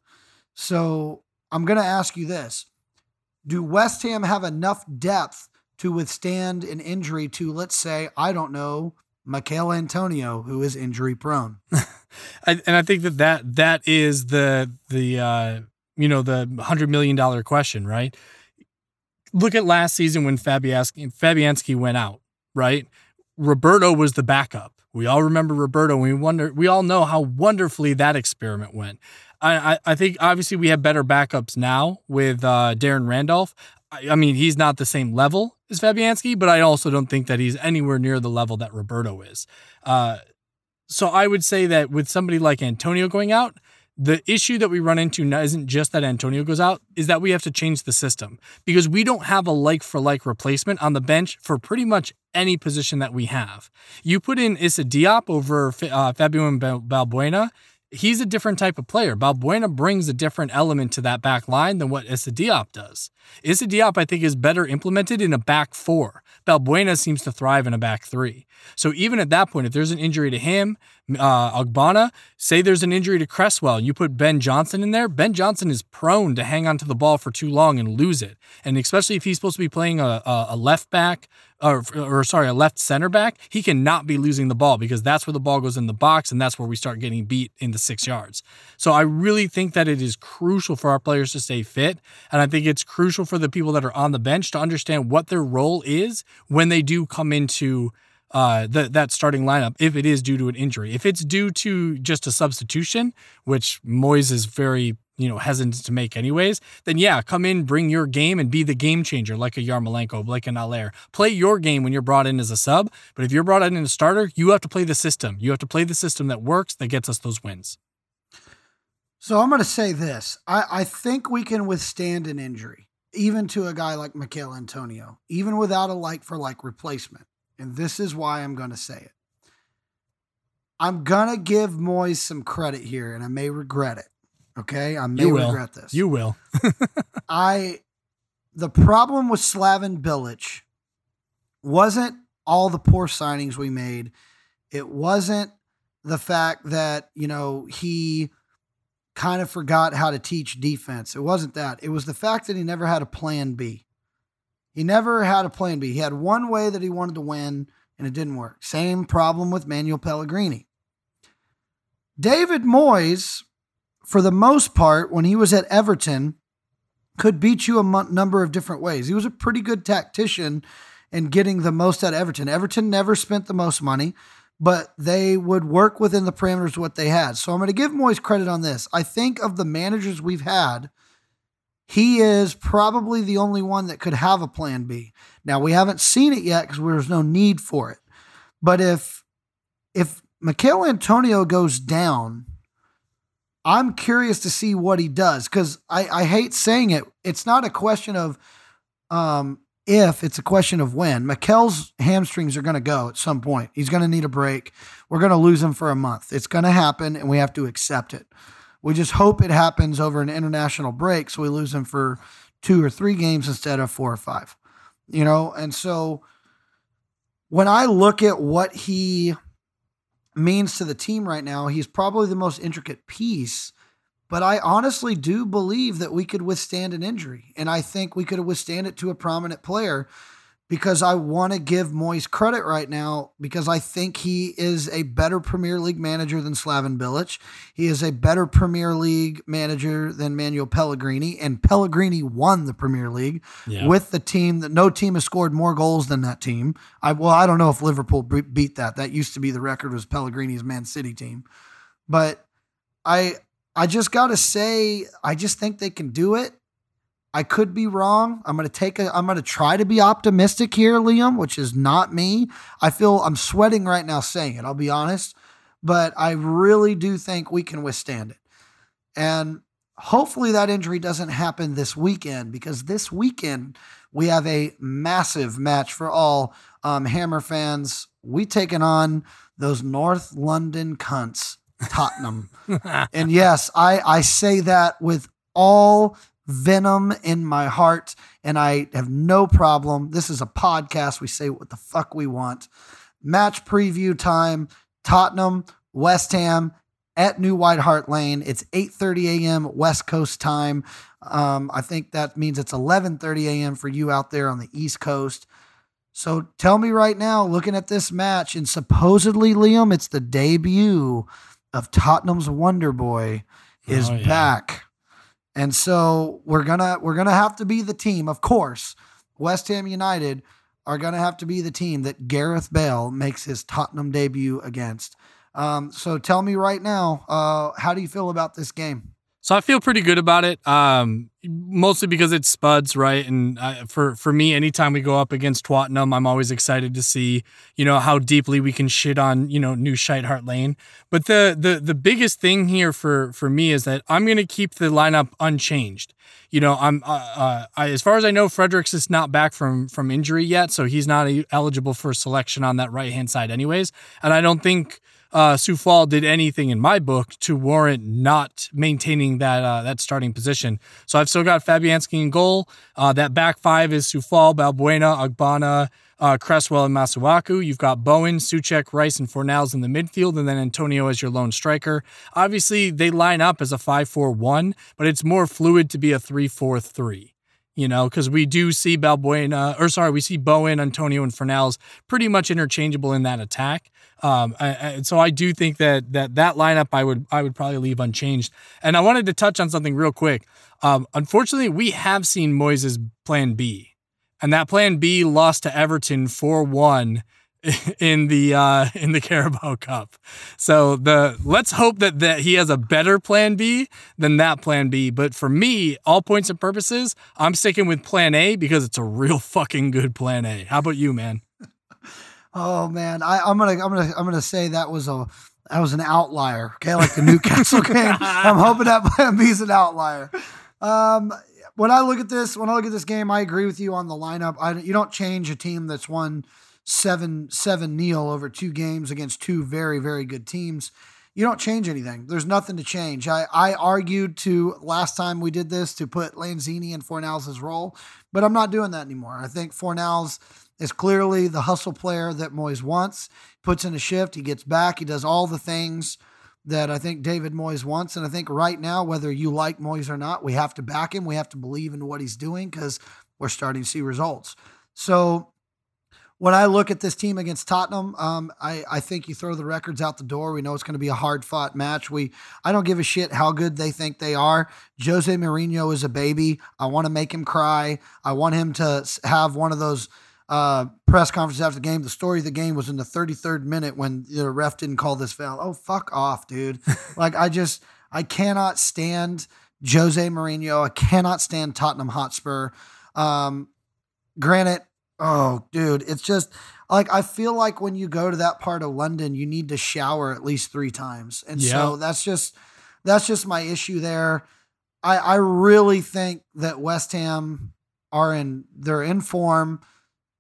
So I'm going to ask you this. do West Ham have enough depth to withstand an injury to, let's say, I don't know, Michail Antonio, who is injury prone? And I think that, that that is the the uh, you know the hundred million dollar question, right? Look at last season when Fabianski, Fabianski went out, right? Roberto was the backup. We all remember Roberto. We wonder. We all know how wonderfully that experiment went. I, I, I think obviously we have better backups now with uh, Darren Randolph. I, I mean, he's not the same level as Fabianski, but I also don't think that he's anywhere near the level that Roberto is. Uh, so I would say that with somebody like Antonio going out, the issue that we run into isn't just that Antonio goes out, is that we have to change the system because we don't have a like for like replacement on the bench for pretty much any position that we have. You put in Issa Diop over uh, Fabian Balbuena, he's a different type of player. Balbuena brings a different element to that back line than what Issa Diop does. Issa Diop, I think, is better implemented in a back four. Balbuena seems to thrive in a back three. So even at that point, if there's an injury to him, uh, Ogbonna, say there's an injury to Cresswell, you put Ben Johnson in there, Ben Johnson is prone to hang onto the ball for too long and lose it. And especially if he's supposed to be playing a, a left back, or, or sorry, a left center back, he cannot be losing the ball because that's where the ball goes in the box and that's where we start getting beat in the six yards. So I really think that it is crucial for our players to stay fit. And I think it's crucial for the people that are on the bench to understand what their role is when they do come into uh, the, that starting lineup if it is due to an injury. If it's due to just a substitution, which Moyes is very you know hesitant to make anyways, then yeah, come in, bring your game, and be the game changer like a Yarmolenko, like an Haller. Play your game when you're brought in as a sub, but if you're brought in as a starter, you have to play the system. You have to play the system that works that gets us those wins. So I'm going to say this: I, I think we can withstand an injury, even to a guy like Michail Antonio, even without a like for like replacement. And this is why I'm going to say it. I'm going to give Moyes some credit here, and I may regret it. Okay. I may regret this. You will. I, the problem with Slaven Bilic wasn't all the poor signings we made. It wasn't the fact that, you know, he kind of forgot how to teach defense. It wasn't that. It was the fact that he never had a plan B. He never had a plan B. He had one way that he wanted to win, and it didn't work. Same problem with Manuel Pellegrini. David Moyes, for the most part, when he was at Everton, could beat you a number of different ways. He was a pretty good tactician in getting the most out of Everton. Everton never spent the most money, but they would work within the parameters of what they had. So I'm going to give Moyes credit on this. I think of the managers we've had he is probably the only one that could have a plan B. Now we haven't seen it yet because there's no need for it. But if if Michail Antonio goes down, I'm curious to see what he does because I, I hate saying it. It's not a question of um, if, it's a question of when. Michail's hamstrings are going to go at some point. He's going to need a break. We're going to lose him for a month. It's going to happen, and we have to accept it. We just hope it happens over an international break so we lose him for two or three games instead of four or five. You know, and so when I look at what he means to the team right now, he's probably the most intricate piece. But I honestly do believe that we could withstand an injury. And I think we could withstand it to a prominent player because I want to give Moyes credit right now because I think he is a better Premier League manager than Slaven Bilic. He is a better Premier League manager than Manuel Pellegrini, and Pellegrini won the Premier League yeah. with the team that no team has scored more goals than that team. I well, I don't know if Liverpool beat that. That used to be the record was Pellegrini's Man City team, but I I just got to say I just think they can do it. I could be wrong. I'm going to take a I'm going to try to be optimistic here, Liam, which is not me. I feel I'm sweating right now saying it. I'll be honest, but I really do think we can withstand it. And hopefully that injury doesn't happen this weekend because this weekend we have a massive match for all um, Hammer fans. We taking on those North London cunts, Tottenham. and yes, I I say that with all venom in my heart, and I have no problem. This is a podcast. We say what the fuck we want. Match preview time Tottenham, West Ham, at New White Hart Lane. It's 8:30 a.m. West Coast time. Um, I think that means it's 11:30 a.m. for you out there on the East Coast. So tell me right now, looking at this match, and supposedly Liam, it's the debut of Tottenham's Wonder Boy is Oh, yeah. back. And so we're gonna we're gonna have to be the team, of course. West Ham United are gonna have to be the team that Gareth Bale makes his Tottenham debut against. Um, so tell me right now, uh, how do you feel about this game? So I feel pretty good about it. Um, mostly because it's Spuds, right? And uh, for for me, anytime we go up against Twattenham, I'm always excited to see, you know, how deeply we can shit on, you know, New Shite Hart Lane. But the the the biggest thing here for for me is that I'm gonna keep the lineup unchanged. You know, I'm uh, uh, I, as far as I know, Fredericks is not back from from injury yet, so he's not eligible for selection on that right hand side, anyways. And I don't think uh, Coufal did anything in my book to warrant not maintaining that uh, that starting position. So I've still got Fabianski in goal. Uh, that back five is Coufal, Balbuena, Ogbonna, uh, Cresswell, and Masuaku. You've got Bowen, Soucek, Rice, and Fornals in the midfield, and then Antonio as your lone striker. Obviously, they line up as a 5 4 1, but it's more fluid to be a 3 4 3 you know, because we do see Balbuena, or sorry, we see Bowen, Antonio, and Fornals pretty much interchangeable in that attack. Um, so I do think that that that lineup I would I would probably leave unchanged. And I wanted to touch on something real quick. Um, unfortunately, we have seen Moyes' plan B, and that plan B lost to Everton four one in the uh, in the Carabao Cup. So the let's hope that that he has a better plan B than that plan B. But for me, all points and purposes, I'm sticking with plan A because it's a real fucking good plan A. How about you, man? Oh man, I, I'm gonna I'm gonna I'm gonna say that was a that was an outlier. Okay, like the Newcastle game. I'm hoping that is an outlier. Um, when I look at this, when I look at this game, I agree with you on the lineup. I you don't change a team that's won seven seven nil over two games against two very very good teams. You don't change anything. There's nothing to change. I, I argued to last time we did this to put Lanzini in Fornals' role, but I'm not doing that anymore. I think Fornals is clearly the hustle player that Moyes wants. Puts in a shift, he gets back, he does all the things that I think David Moyes wants. And I think right now, whether you like Moyes or not, we have to back him. We have to believe in what he's doing because we're starting to see results. So when I look at this team against Tottenham, um, I, I think you throw the records out the door. We know it's going to be a hard fought match. We I don't give a shit how good they think they are. Jose Mourinho is a baby. I want to make him cry. I want him to have one of those uh, press conferences after the game. The story of the game was in the 33rd minute when the ref didn't call this foul. Oh, fuck off, dude. like, I just, I cannot stand Jose Mourinho. I cannot stand Tottenham Hotspur. Um, granted, oh, dude, it's just like I feel like when you go to that part of London, you need to shower at least three times, and so that's just that's just my issue there. I I really think that West Ham are in they're in form.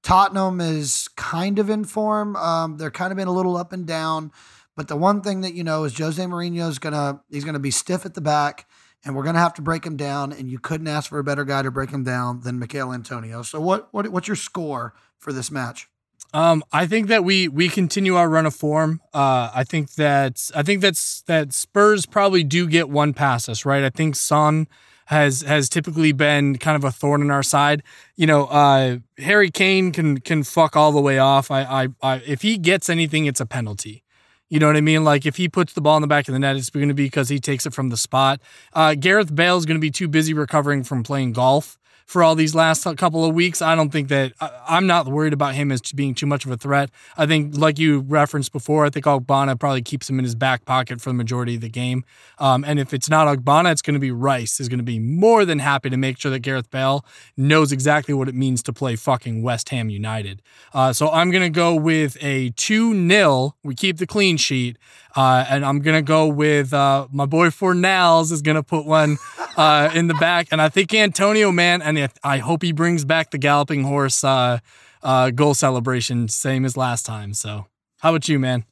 Tottenham is kind of in form. Um, they're kind of been a little up and down, but the one thing that you know is Jose Mourinho is gonna he's gonna be stiff at the back, and we're gonna have to break him down. And you couldn't ask for a better guy to break him down than Michael Antonio. So what what what's your score for this match? Um, I think that we we continue our run of form. Uh, I think that I think that's that Spurs probably do get one past us, right? I think Son has has typically been kind of a thorn in our side. You know, uh, Harry Kane can can fuck all the way off. I, I I if he gets anything, it's a penalty. You know what I mean? Like if he puts the ball in the back of the net, it's going to be because he takes it from the spot. Uh, Gareth Bale is going to be too busy recovering from playing golf for all these last couple of weeks. I don't think that I, I'm not worried about him as being too much of a threat. I think, like you referenced before, I think Ogbonna probably keeps him in his back pocket for the majority of the game. Um, and if it's not Ogbonna, it's going to be Rice. Is going to be more than happy to make sure that Gareth Bale knows exactly what it means to play fucking West Ham United. Uh, so I'm going to go with a 2 0. We keep the clean sheet. Uh, and I'm to go with uh, my boy Fornals is to put one uh, in the back. And I think Antonio, man, and if, I hope he brings back the galloping horse uh, uh, goal celebration, same as last time. So, how about you, man?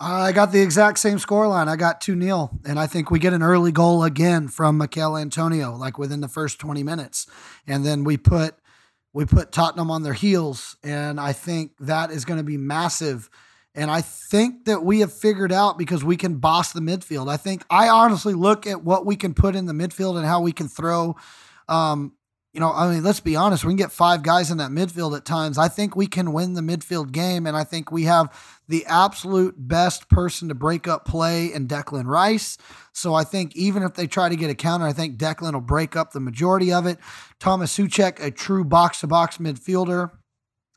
I got the exact same scoreline. I got 2 0. And I think we get an early goal again from Mikel Antonio, like within the first 20 minutes. And then we put we put Tottenham on their heels. And I think that is going to be massive. And I think that we have figured out because we can boss the midfield. I think I honestly look at what we can put in the midfield and how we can throw. Um, you know, I mean, let's be honest, we can get five guys in that midfield at times. I think we can win the midfield game. And I think we have the absolute best person to break up play in Declan Rice. So I think even if they try to get a counter, I think Declan will break up the majority of it. Thomas Soucek, a true box to box midfielder.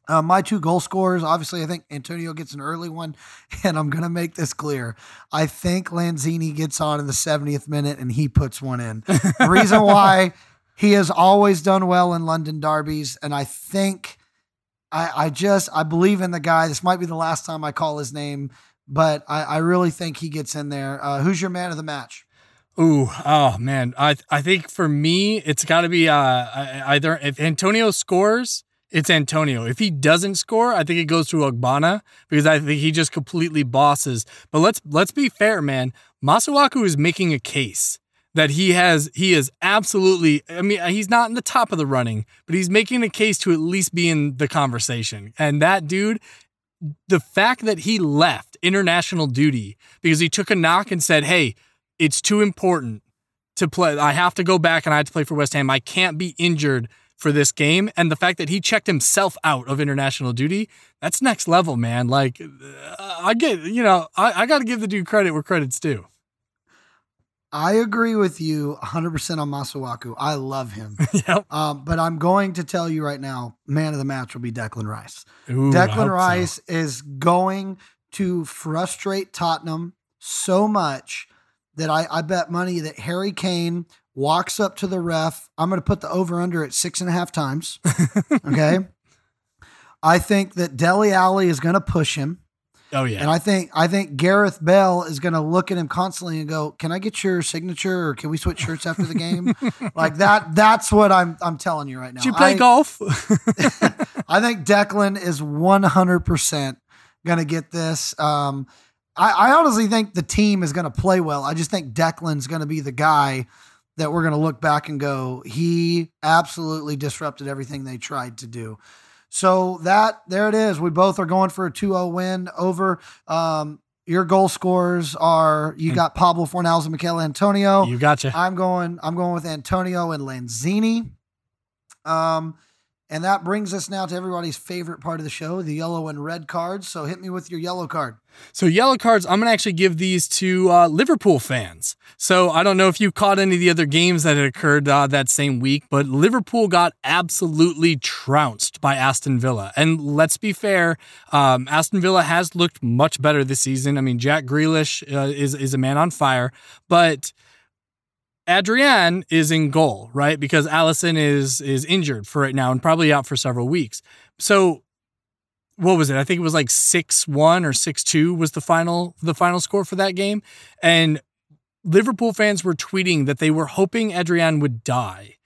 Uh, my two goal scorers, obviously, I think Antonio gets an early one, and I'm going to make this clear. I think Lanzini gets on in the 70th minute and he puts one in. The reason why he has always done well in London derbies, and I think I, I just I believe in the guy. This might be the last time I call his name, but I, I really think he gets in there. Uh, who's your man of the match? Ooh, oh man, I I think for me it's got to be uh either if Antonio scores it's Antonio. If he doesn't score, I think it goes to Ogbonna because I think he just completely bosses. But let's let's be fair, man. Masuaku is making a case that he has he is absolutely I mean he's not in the top of the running, but he's making a case to at least be in the conversation. And that dude the fact that he left international duty because he took a knock and said, "Hey, it's too important to play. I have to go back and I have to play for West Ham. I can't be injured for this game. And the fact that he checked himself out of international duty, that's next level, man. Like, uh, I get, you know, I, I got to give the dude credit where credit's due. I agree with you 100% on Masuaku. I love him. yep. Um, but I'm going to tell you right now, man of the match will be Declan Rice. Ooh, Declan Rice so. is going to frustrate Tottenham so much that I, I bet money that Harry Kane walks up to the ref. I'm going to put the over under at six and a half times. Okay. I think that Dele Alli is going to push him. Oh yeah. And I think I think Gareth Bell is going to look at him constantly and go, "Can I get your signature or can we switch shirts after the game?" like that that's what I'm I'm telling you right now. Did you play I, golf? I think Declan is 100% going to get this. Um, I, I honestly think the team is going to play well. I just think Declan's going to be the guy that we're going to look back and go, he absolutely disrupted everything they tried to do. So that there it is. We both are going for a 2-0 win over. Um, your goal scorers are you got Pablo Fornals and Michail Antonio. You gotcha. I'm going. I'm going with Antonio and Lanzini. Um, and that brings us now to everybody's favorite part of the show, the yellow and red cards. So hit me with your yellow card. So yellow cards, I'm gonna actually give these to uh, Liverpool fans. So I don't know if you caught any of the other games that had occurred uh, that same week, but Liverpool got absolutely trounced by Aston Villa. And let's be fair, um, Aston Villa has looked much better this season. I mean, Jack Grealish uh, is is a man on fire, but Adrian is in goal, right? Because Alisson is is injured for right now and probably out for several weeks. So what was it? I think it was like 6-1 or 6-2 was the final the final score for that game. And Liverpool fans were tweeting that they were hoping Adrian would die.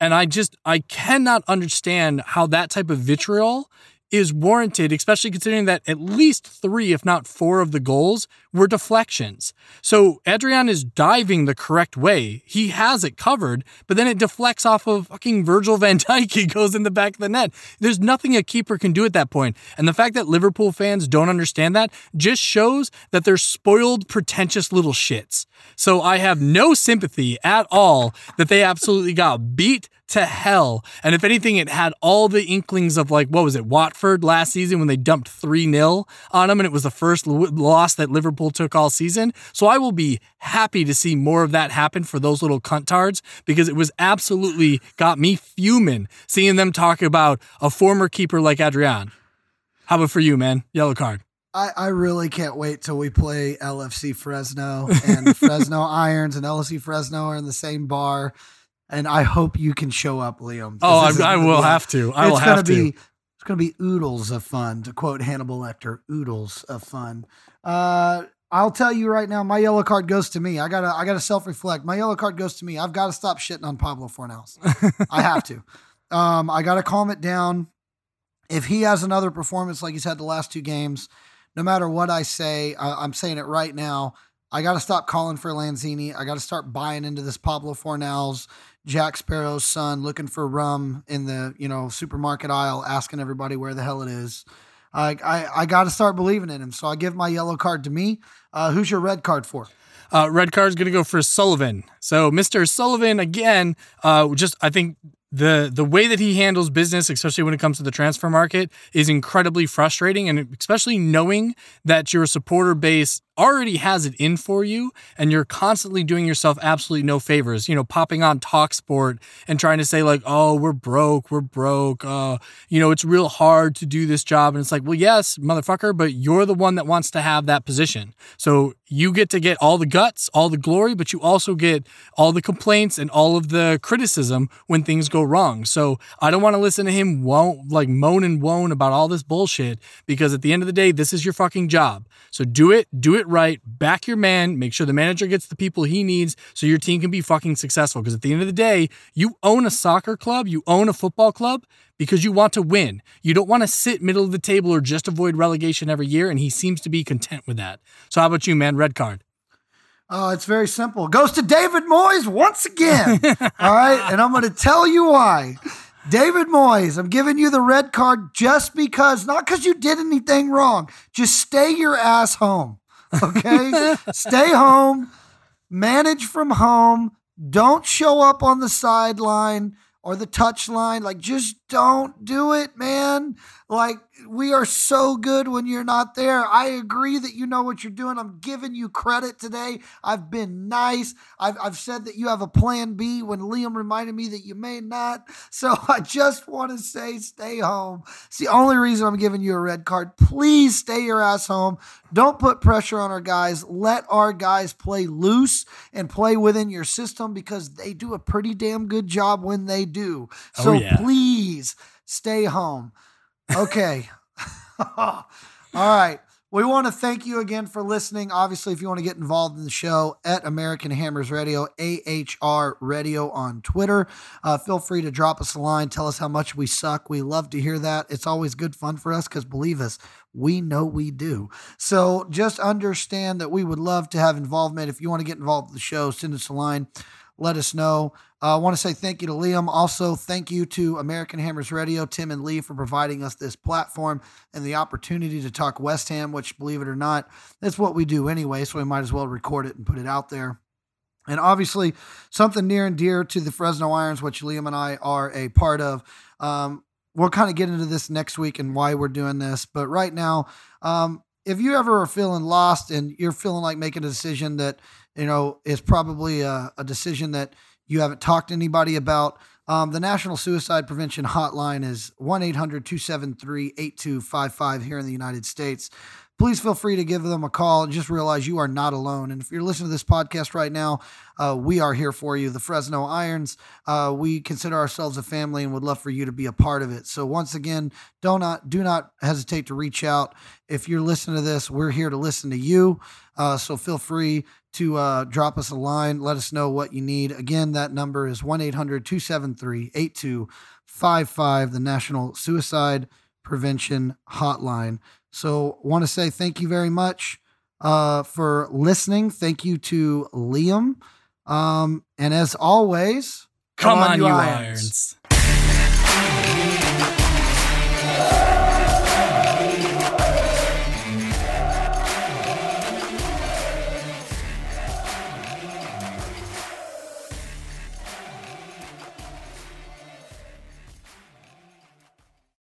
And I just I cannot understand how that type of vitriol is warranted, especially considering that at least three, if not four, of the goals were deflections. So Adrian is diving the correct way. He has it covered, but then it deflects off of fucking Virgil van Dijk. He goes in the back of the net. There's nothing a keeper can do at that point. And the fact that Liverpool fans don't understand that just shows that they're spoiled, pretentious little shits. So I have no sympathy at all that they absolutely got beat to hell. And if anything, it had all the inklings of like, what was it, Watford last season when they dumped 3 0 on them and it was the first loss that Liverpool took all season. So I will be happy to see more of that happen for those little cuntards because it was absolutely got me fuming seeing them talk about a former keeper like Adrian. How about for you, man? Yellow card. I, I really can't wait till we play LFC Fresno and Fresno Irons and LFC Fresno are in the same bar and I hope you can show up, Liam. Oh, I, I will have to. I will have to. Be, it's going to be oodles of fun, to quote Hannibal Lecter. Oodles of fun. Uh, I'll tell you right now, my yellow card goes to me. I gotta, I gotta self reflect. My yellow card goes to me. I've got to stop shitting on Pablo Fornals. I have to. Um, I got to calm it down. If he has another performance like he's had the last two games, no matter what I say, I, I'm saying it right now. I got to stop calling for Lanzini. I got to start buying into this Pablo Fornals Jack Sparrow's son looking for rum in the, you know, supermarket aisle, asking everybody where the hell it is. I I, I got to start believing in him. So I give my yellow card to me. Uh, who's your red card for? Uh, red card is going to go for Sullivan. So Mr. Sullivan again, uh, just I think the the way that he handles business, especially when it comes to the transfer market, is incredibly frustrating, and especially knowing that your supporter base already has it in for you and you're constantly doing yourself absolutely no favors. You know popping on talk sport and trying to say like oh we're broke we're broke uh you know it's real hard to do this job. And it's like well yes motherfucker but you're the one that wants to have that position. So you get to get all the guts all the glory but you also get all the complaints and all of the criticism when things go wrong. So i don't want to listen to him won't like moan and wone about all this bullshit because at the end of the day this is your fucking job. So do it do it right, back your man, make sure the manager gets the people he needs so your team can be fucking successful. Because at the end of the day, you own a soccer club, you own a football club because you want to win. You don't want to sit middle of the table or just avoid relegation every year. And he seems to be content with that. So, how about you, man? Red card. Uh, it's very simple. Goes to David Moyes once again. All right. And I'm going to tell you why. David Moyes, I'm giving you the red card just because, not because you did anything wrong. Just stay your ass home. Okay? Stay home, manage from home, don't show up on the sideline or the touch line. Like, just don't do it, man. Like, we are so good when you're not there. I agree that you know what you're doing. I'm giving you credit today. I've been nice. I've, I've said that you have a plan B when Liam reminded me that you may not. So I just want to say stay home. It's the only reason I'm giving you a red card. Please stay your ass home. Don't put pressure on our guys. Let our guys play loose and play within your system because they do a pretty damn good job when they do. Oh, So yeah. please stay home. Okay. All right. We want to thank you again for listening. Obviously, if you want to get involved in the show at American Hammers Radio, AHR Radio on Twitter, uh, feel free to drop us a line. Tell us how much we suck. We love to hear that. It's always good fun for us because believe us, we know we do. So just understand that we would love to have involvement. If you want to get involved with the show, send us a line. Let us know. Uh, I want to say thank you to Liam. Also, thank you to American Hammers Radio, Tim and Lee, for providing us this platform and the opportunity to talk West Ham, which, believe it or not, that's what we do anyway. So we might as well record it and put it out there. And obviously, something near and dear to the Fresno Irons, which Liam and I are a part of. Um, we'll kind of get into this next week and why we're doing this. But right now, um, if you ever are feeling lost and you're feeling like making a decision that, you know, is probably a, a decision that you haven't talked to anybody about, um, the National Suicide Prevention Hotline is 1 800 273 8255 here in the United States. Please feel free to give them a call just realize you are not alone. And if you're listening to this podcast right now, uh, we are here for you. The Fresno Irons, uh, we consider ourselves a family and would love for you to be a part of it. So once again, do not do not hesitate to reach out. If you're listening to this, we're here to listen to you. Uh, so feel free to uh, drop us a line. Let us know what you need. Again, that number is 1 800 273 8255, the National Suicide Prevention Hotline. So, want to say thank you very much uh, for listening. Thank you to Liam. Um, and as always, Come, on, you irons.